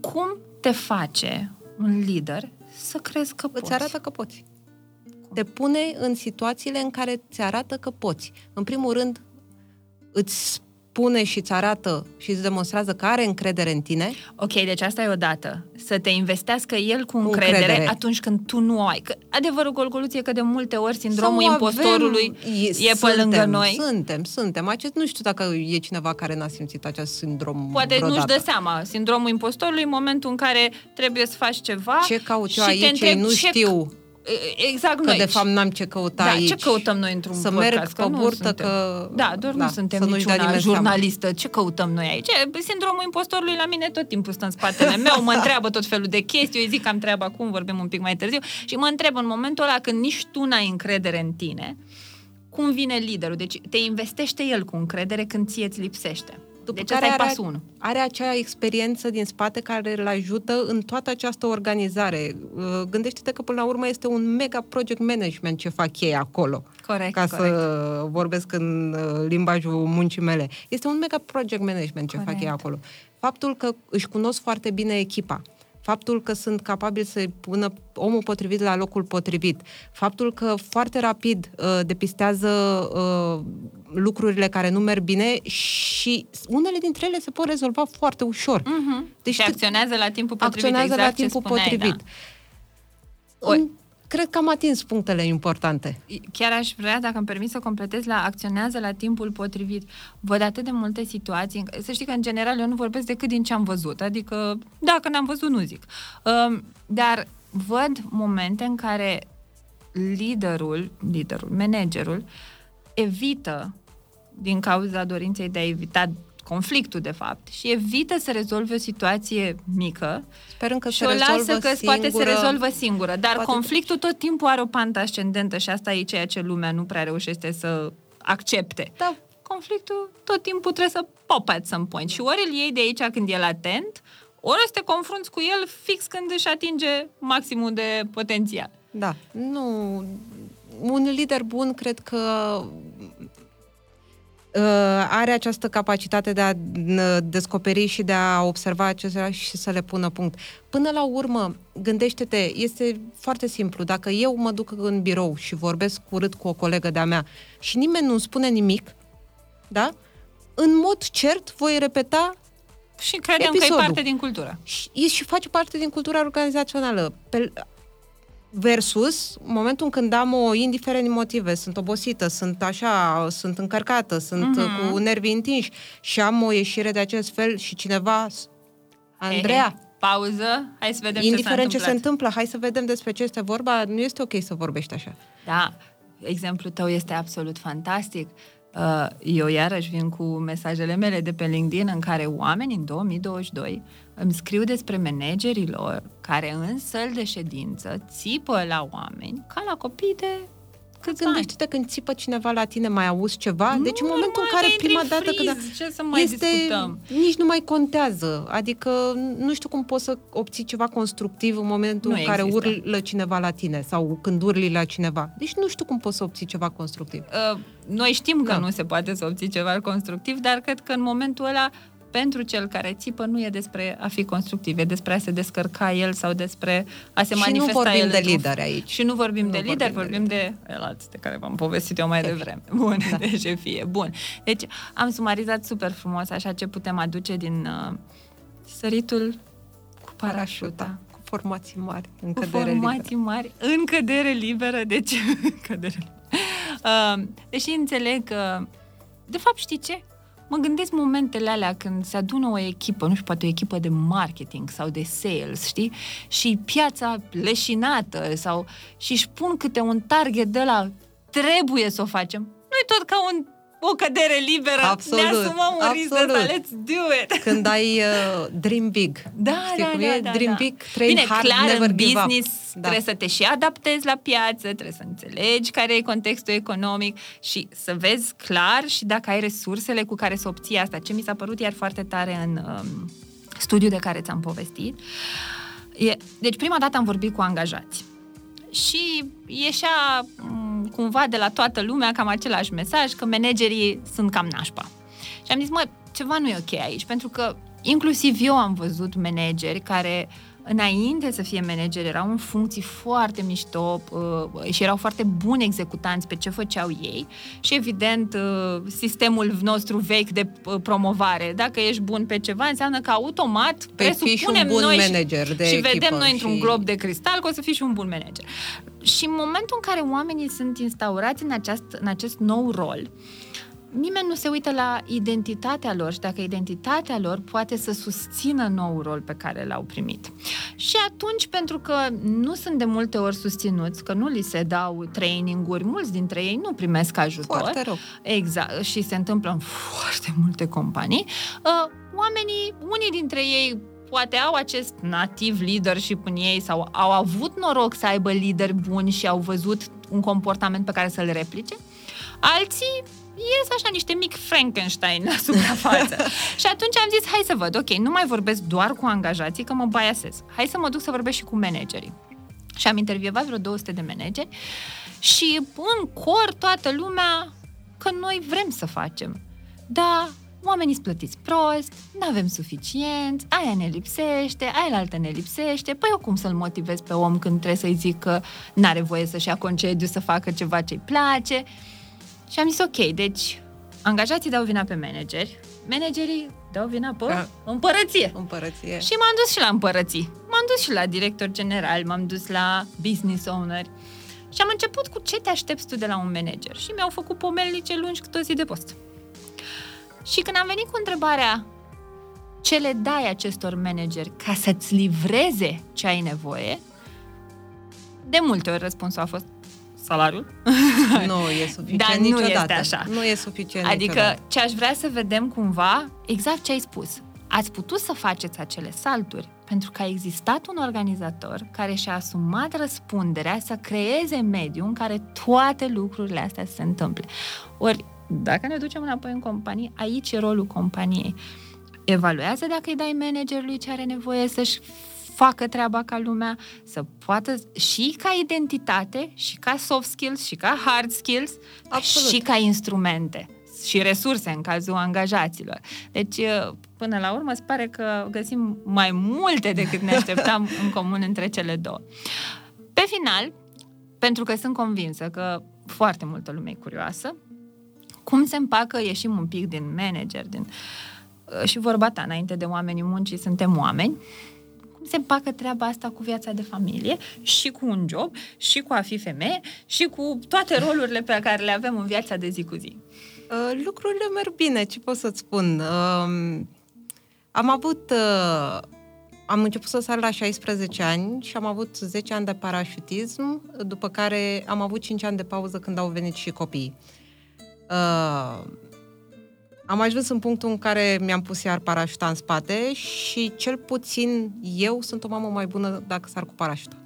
Cum te face un lider să crezi că poți. Îți arată că poți. Te pune în situațiile în care ți arată că poți. În primul rând, îți spune și îți arată și îți demonstrează că are încredere în tine. Ok, deci asta e o dată. Să te investească el cu încredere, încredere. atunci când tu nu o ai. Că adevărul golgoluție că de multe ori sindromul Sau impostorului avem, e, e suntem, pe lângă noi. Suntem, suntem. Acest, nu știu dacă e cineva care n-a simțit acest sindrom Poate vreodată. nu-și dă seama. Sindromul impostorului în momentul în care trebuie să faci ceva Ce caut eu aici? Ei nu ce știu Exact că noi. de fapt n-am ce căuta da, aici. ce căutăm noi într-un Să podcast? merg pe burtă că... Da, doar da, nu suntem niciuna jurnalistă. Seama. Ce căutăm noi aici? Sindromul impostorului la mine tot timpul stă în spatele meu, mă întreabă tot felul de chestii, eu îi zic că am treabă acum, vorbim un pic mai târziu, și mă întreb în momentul ăla când nici tu n-ai încredere în tine, cum vine liderul? Deci te investește el cu încredere când ție îți lipsește. După deci care are, pasul 1. are acea experiență din spate care îl ajută în toată această organizare. Uh, gândește-te că până la urmă este un mega project management ce fac ei acolo. Corect, Ca corect. să vorbesc în uh, limbajul muncii mele. Este un mega project management ce corect. fac ei acolo. Faptul că își cunosc foarte bine echipa faptul că sunt capabili să pună omul potrivit la locul potrivit, faptul că foarte rapid uh, depistează uh, lucrurile care nu merg bine și unele dintre ele se pot rezolva foarte ușor. Uh-huh. Deci și acționează la timpul potrivit. Acționează exact la timpul spuneai, potrivit. Da. În, cred că am atins punctele importante. Chiar aș vrea, dacă îmi permis să completez la acționează la timpul potrivit. Văd atât de multe situații. Să știi că, în general, eu nu vorbesc decât din ce am văzut. Adică, dacă n-am văzut, nu zic. Um, dar văd momente în care liderul, liderul, managerul, evită din cauza dorinței de a evita conflictul, de fapt, și evită să rezolve o situație mică Sperăm că și se o lasă că singură, poate se rezolvă singură. Dar poate... conflictul tot timpul are o pantă ascendentă și asta e ceea ce lumea nu prea reușește să accepte. Da. Conflictul tot timpul trebuie să pop at some point. Și ori îl iei de aici când e latent, ori o să te confrunți cu el fix când își atinge maximul de potențial. Da, nu... Un lider bun cred că uh, are această capacitate de a uh, descoperi și de a observa acestea și să le pună punct. Până la urmă, gândește-te, este foarte simplu. Dacă eu mă duc în birou și vorbesc urât cu o colegă de-a mea și nimeni nu spune nimic, da? În mod cert voi repeta și credem episodul. că e parte din cultură. Și, și face parte din cultura organizațională. Pe, versus momentul în când am o, indiferent din motive, sunt obosită, sunt așa, sunt încărcată, sunt uh-huh. cu nervii întinși și am o ieșire de acest fel și cineva, Andreea, He, he. Pauză, hai să vedem indiferent ce ce se întâmplă, hai să vedem despre ce este vorba, nu este ok să vorbești așa. Da, exemplul tău este absolut fantastic. Uh, eu iarăși vin cu mesajele mele de pe LinkedIn în care oameni în 2022 îmi scriu despre managerii lor care în săl de ședință țipă la oameni ca la copii de câți Gândește-te ani. când țipă cineva la tine, mai auzi ceva? Nu, deci în momentul în normal care că intri prima în dată friz, când ce să mai este, discutăm? nici nu mai contează. Adică nu știu cum poți să obții ceva constructiv în momentul Nu în care există. urlă cineva la tine sau când urli la cineva. Deci nu știu cum poți să obții ceva constructiv. Uh, noi știm că Da. nu se poate să obții ceva constructiv, dar cred că în momentul ăla pentru cel care țipă nu e despre a fi constructiv, e despre a se descărca el sau despre a se Și nu manifesta vorbim el de într-un- lideri aici. Și nu vorbim Nu de vorbim lider, de vorbim de alții de care v-am povestit eu mai Șefi. devreme. Bun, Da. de șefie. Bun. Deci am sumarizat super frumos așa ce putem aduce din uh, săritul cu parașuta. Cu formații mari, în Cu cădere formații mari, în cădere liberă, deci cădere liberă. Uh, deși înțeleg că, de fapt, știi ce? Mă gândesc momentele alea când se adună o echipă, nu știu, poate o echipă de marketing sau de sales, știi? Și piața leșinată sau și își pun câte un target de la trebuie să o facem. Nu-i tot ca un, o cădere liberă, Absolut, ne asumăm un risc de absolut. ăsta, let's do it! Când ai uh, dream big. Da, Știi da, cum da, e? da, Dream da. big, train Bine, hard, clar, never în give up. business Da. trebuie să te și adaptezi la piață, trebuie să înțelegi care e contextul economic și să vezi clar și dacă ai resursele cu care să obții asta. Ce mi s-a părut iar foarte tare în um, studiul de care ți-am povestit. E, deci prima dată am vorbit cu angajați și ieșea m, cumva de la toată lumea cam același mesaj, că managerii sunt cam nașpa. Și am zis, mă, ceva nu e ok aici, pentru că inclusiv eu am văzut manageri care înainte să fie manageri erau în funcții foarte mișto uh, și erau foarte buni executanți pe ce făceau ei și evident uh, sistemul nostru vechi de uh, promovare, dacă ești bun pe ceva înseamnă că automat Păi fii și un presupunem bun noi manager de și echipă vedem noi într-un și- glob de cristal că o să fii și un bun manager. Și în momentul în care oamenii sunt instaurați în, aceast, în acest nou rol, nimeni nu se uită la identitatea lor și dacă identitatea lor poate să susțină nou rol pe care l-au primit. Și atunci, pentru că nu sunt de multe ori susținuți, că nu li se dau traininguri, mulți dintre ei nu primesc ajutor. Foarte rău. Exact, și se întâmplă în foarte multe companii. Uh, oamenii, unii dintre ei poate au acest nativ leadership în ei sau au avut noroc să aibă lideri buni și au văzut un comportament pe care să-l replice. Alții ies așa niște mic Frankenstein la suprafață. și atunci am zis, hai să văd, ok, nu mai vorbesc doar cu angajații, că mă biasez. Hai să mă duc să vorbesc și cu managerii. Și am intervievat vreo 200 de manageri și în cor toată lumea că noi vrem să facem. Dar oamenii sunt plătiți prost, nu avem suficient, aia ne lipsește, aia altă ne lipsește. Păi eu cum să-l motivez pe om când trebuie să-i zic că n-are voie să-și ia concediu să facă ceva ce-i place? Și am zis, ok, deci angajații dau vina pe manageri, managerii dau vina pe Da. împărăție. Împărăție. Și m-am dus și la împărății. M-am dus și la director general, m-am dus la business owner. Și am început cu ce te aștepți tu de la un manager. Și mi-au făcut pomelnice lungi cât o zi de post. Și când am venit cu întrebarea ce le dai acestor manageri ca să-ți livreze ce ai nevoie, de multe ori răspunsul a fost salariul. Nu e suficient Dar nu niciodată. este așa. Nu e suficient Adică niciodată. ce aș vrea să vedem cumva, exact ce ai spus. Ați putut să faceți acele salturi pentru că a existat un organizator care și-a asumat răspunderea să creeze mediul în care toate lucrurile astea se întâmple. Ori, dacă ne ducem înapoi în companie, aici e rolul companiei. evaluează dacă îi dai managerului ce are nevoie să-și facă treaba ca lumea, să poată și ca identitate, și ca soft skills, și ca hard skills, Absolut. și ca instrumente și resurse în cazul angajaților. Deci, până la urmă, se pare că găsim mai multe decât ne așteptam în comun între cele două. Pe final, pentru că sunt convinsă că foarte multă lume e curioasă, cum se împacă, ieșim un pic din manager, din... și vorba ta, înainte de oamenii muncii, suntem oameni, cum se împacă treaba asta cu viața de familie și cu un job și cu a fi femeie și cu toate rolurile pe care le avem în viața de zi cu zi. Uh, lucrurile merg bine, ce pot să-ți spun? Uh, am avut... Uh, am început să sar la 16 ani și am avut 10 ani de parașutism, după care am avut 5 ani de pauză când au venit și copiii. Uh, am ajuns în punctul în care mi-am pus iar parașuta în spate și cel puțin eu sunt o mamă mai bună dacă sar cu parașuta.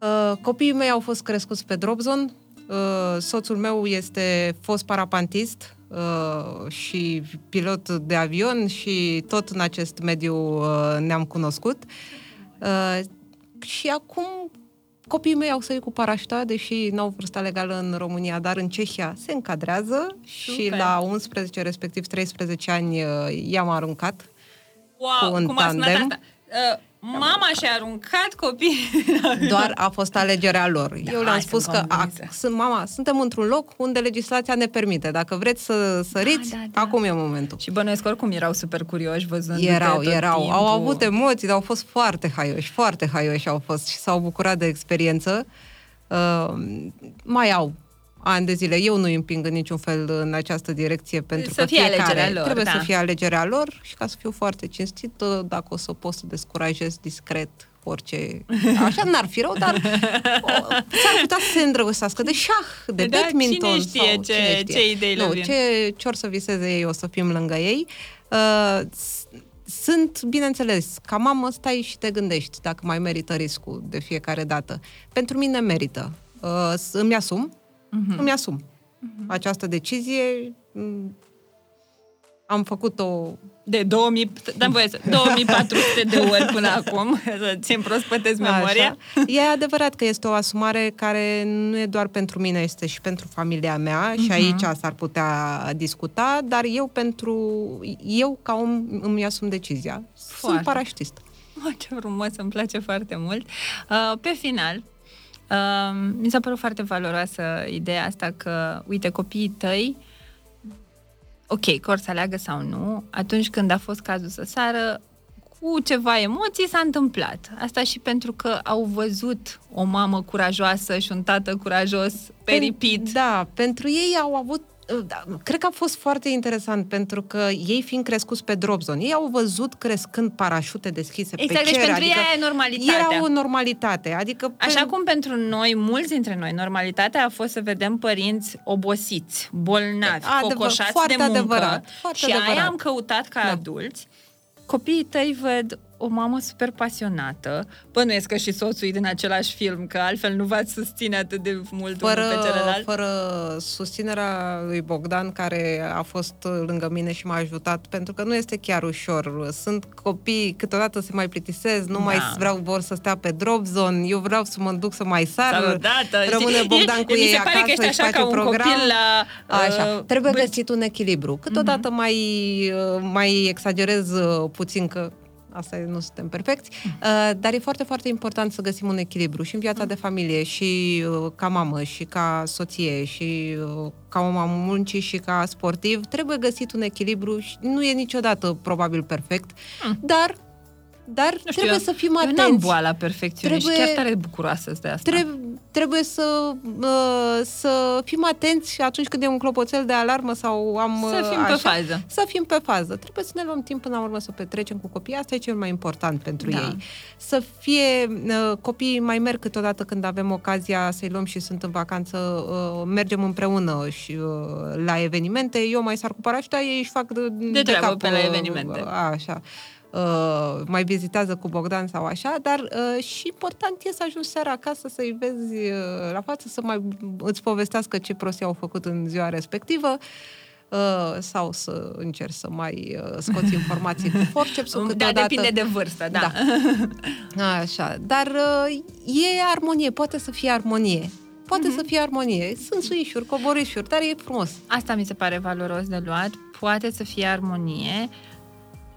Uh, copiii mei au fost crescuți pe drop zone, uh, soțul meu este fost parapantist uh, și pilot de avion și tot în acest mediu uh, ne-am cunoscut. Uh, și acum copiii mei au sărit cu parașuta, deși n-au vârsta legală în România, dar în Cehia se încadrează Super. și la 11, respectiv 13 ani uh, i-am aruncat wow, cu un cum tandem. Asta? Uh, mama și-a aruncat copiii. Doar a fost alegerea lor. Da, Eu le-am spus că a, sunt, mama, suntem într-un loc unde legislația ne permite. Dacă vreți să săriți, da, da, da. acum e momentul. Și bănuiesc oricum erau super curioși văzând Erau, tot erau. Timpul. Au avut emoții, dar au fost foarte haioși, foarte haioși au fost și s-au bucurat de experiență. Uh, mai au ani de zile. Eu nu îi împing în niciun fel în această direcție pentru să că fie fiecare alegerea lor, trebuie da. să fie alegerea lor și ca să fiu foarte cinstit, dacă o să pot să descurajez discret orice... Așa n-ar fi rău, dar o, s-ar putea să se îndrăgostească de șah, de Da, badminton. cine știe sau, ce- cine știe. ce idei le nu, vin. ce, ce or să viseze ei, o să fim lângă ei. Uh, s- sunt, bineînțeles, ca mamă stai și te gândești dacă mai merită riscul de fiecare dată. Pentru mine merită. Uh, s- îmi asum, Mhm. îmi asum această decizie. Mm, Am făcut-o De 2000, dăm voie să, 2400 de ori până acum, să ți prospătezi memoria. Așa. E adevărat că este o asumare care nu e doar pentru mine, este și pentru familia mea Mhm. și aici s-ar putea discuta, dar eu pentru eu ca om îmi asum decizia. Foarte. Sunt paraștist. Oh, ce frumos, îmi place foarte mult. Uh, pe final, uh, mi s-a părut foarte valoroasă ideea asta că, uite, copiii tăi, ok, că or să aleagă sau nu, atunci când a fost cazul să sară, cu ceva emoții s-a întâmplat. Asta și pentru că au văzut o mamă curajoasă și un tată curajos pe repeat. Da, pentru ei au avut da, cred că a fost foarte interesant pentru că ei fiind crescuți pe drop zone, ei au văzut crescând parașute deschise Exact, pe deci cer, pentru adică ei aia e normalitatea. Era o normalitate, adică pe- Așa cum pentru noi, mulți dintre noi, normalitatea a fost să vedem părinți obosiți, bolnavi, Adevăr- cocoșați foarte de muncă adevărat, foarte și adevărat. aia am căutat ca Da. adulți. Copiii tăi văd o mamă super pasionată. Bănuiesc că și soțul e din același film, că altfel nu v-ați susține atât de mult fără, unul pe celălalt. fără susținerea lui Bogdan, care a fost lângă mine și m-a ajutat, pentru că nu este chiar ușor. Sunt copii, câteodată se mai plictisez, nu Da. mai vreau vor să stea pe drop zone, eu vreau să mă duc să mai sar. Sau odată, Rămâne știi? Bogdan E- cu mi ei se pare acasă, că ești își așa face ca un program. copil la, Așa, uh, trebuie bârci. găsit un echilibru. Câteodată Mhm. mai, uh, mai exagerez uh, puțin că asta e, nu suntem perfecți, uh, dar e foarte, foarte important să găsim un echilibru și în viața de familie și uh, ca mamă și ca soție și uh, ca om al muncii și ca sportiv, trebuie găsit un echilibru și nu e niciodată probabil perfect, dar dar Nu știu, trebuie eu- să fim Eu n-am atenți. boala perfecțiunii Trebuie- și chiar tare bucuroasă de asta. Trebuie, trebuie să, uh, să fim atenți atunci când e un clopoțel de alarmă sau am... Să uh, fim pe așa, fază. Să fim pe fază. Trebuie să ne luăm timp până la urmă să petrecem cu copiii. Asta e cel mai important pentru Da. ei. Să fie... Uh, copiii mai merg câteodată când avem ocazia să-i luăm și sunt în vacanță, uh, mergem împreună și uh, la evenimente. Eu mai sar cu parașuta, ei își fac de, De treabă cap, pe la uh, evenimente. Așa. Uh, mai vizitează cu Bogdan sau așa, dar uh, și important e să ajungi seara acasă să-i vezi uh, la față, să mai îți povestească ce prostii au făcut în ziua respectivă. uh, sau să încerci să mai uh, scoți informații cu forcepsul Da, câteodată. depinde de vârstă, da. da. Așa, dar uh, e armonie, poate să fie armonie. Poate Mhm. să fie armonie. Sunt suișuri, coborișuri, dar e frumos. Asta mi se pare valoros de luat. Poate să fie armonie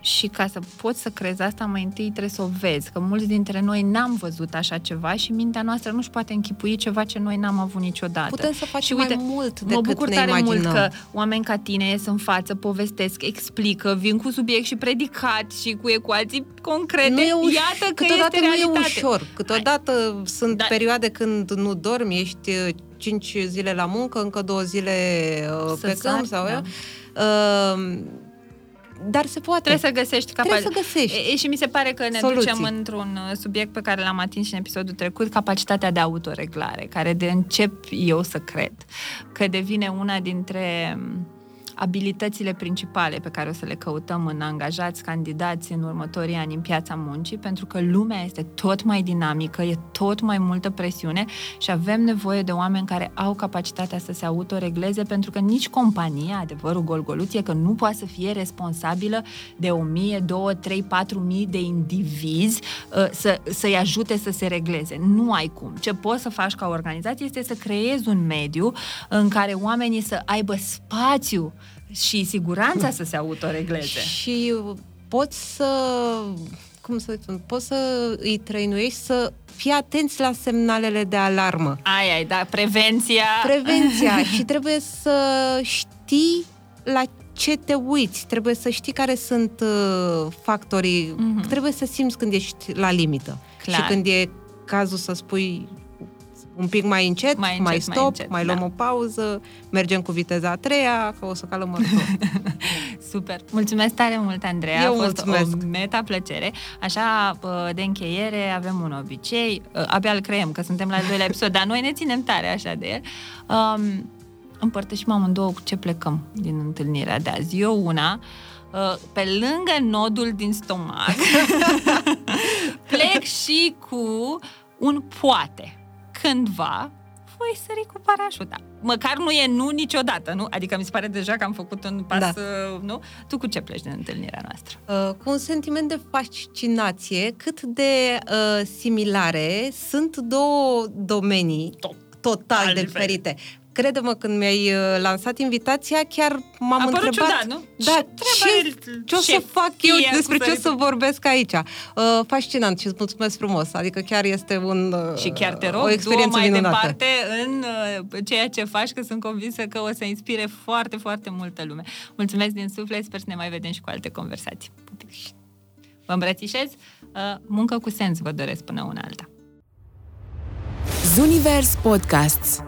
și ca să poți să crezi asta, mai întâi trebuie să o vezi. Că mulți dintre noi n-am văzut așa ceva și mintea noastră nu-și poate închipui ceva ce noi n-am avut niciodată. Putem să facem și uite, mai mult mă decât bucur ne tare imaginăm. mult că oameni ca tine ies în față, povestesc, explică, vin cu subiect și predicat și cu ecuații concrete. nu e uș- Iată că câteodată este nu realitate. e ușor. Câteodată sunt Da. perioade când nu dormi, ești uh, cinci zile la muncă, încă două zile uh, Să pe câmp sari, sau da. uh, dar se poate. Trebuie să găsești Trebuie capacitatea. să găsești. E, și mi se pare că ne Soluții. ducem într-un uh, subiect pe care l-am atins și în episodul trecut, capacitatea de autoreglare, care de încep eu să cred că devine una dintre um, abilitățile principale pe care o să le căutăm în angajați, candidați în următorii ani în piața muncii, pentru că lumea este tot mai dinamică, e tot mai multă presiune și avem nevoie de oameni care au capacitatea să se autoregleze, pentru că nici compania, adevărul golgoluț, e că nu poate să fie responsabilă de 1000, 2, 3, 4 mii de indivizi uh, să, să-i ajute să se regleze. Nu ai cum. Ce poți să faci ca organizație este să creezi un mediu în care oamenii să aibă spațiu și siguranța să se autoregleze. Și poți să cum să spun, poți să îi trăinuiești să fii atenți la semnalele de alarmă. Ai, ai, da, prevenția. Prevenția și trebuie să știi la ce te uiți, trebuie să știi care sunt uh, factorii, Mhm. trebuie să simți când ești la limită. Clar. Și când e cazul să spui un pic mai încet, Mai mai, încet, mai stop, mai, încet, mai luăm da. o pauză, mergem cu viteza a treia, că o să calăm mărtor. Super. Mulțumesc tare mult, Andreea. Eu A fost mulțumesc. o meta plăcere. Așa, pă, de încheiere, avem un obicei. uh, Abia îl creăm, că suntem la al doilea episod, dar noi ne ținem tare așa de el. Um, împărtășim amândouă cu ce plecăm din întâlnirea de azi. Eu una, uh, pe lângă nodul din stomac, plec și cu un poate. Cândva voi sări cu parașuta. Măcar nu e nu niciodată, nu? Adică mi se pare deja că am făcut un pas, Da. uh, nu? Tu cu ce pleci din întâlnirea noastră? Uh, cu un sentiment de fascinație, cât de uh, similare sunt două domenii total diferite. diferite. Crede-mă, când mi-ai uh, lansat invitația, chiar m-am A părut întrebat... ciudat, nu? Da, Ce ce, treabă ce o să șef fac eu, fie cu despre ce o să săritul? vorbesc aici. Uh, fascinant și îți mulțumesc frumos. Adică chiar este un, uh, Și chiar te rog, o experiență du mai minunată. departe în uh, ceea ce faci, că sunt convinsă că o să inspire foarte, foarte multă lume. Mulțumesc din suflet, sper să ne mai vedem și cu alte conversații. Pupici. Vă îmbrățișez, uh, muncă cu sens vă doresc până una alta. Zunivers Podcasts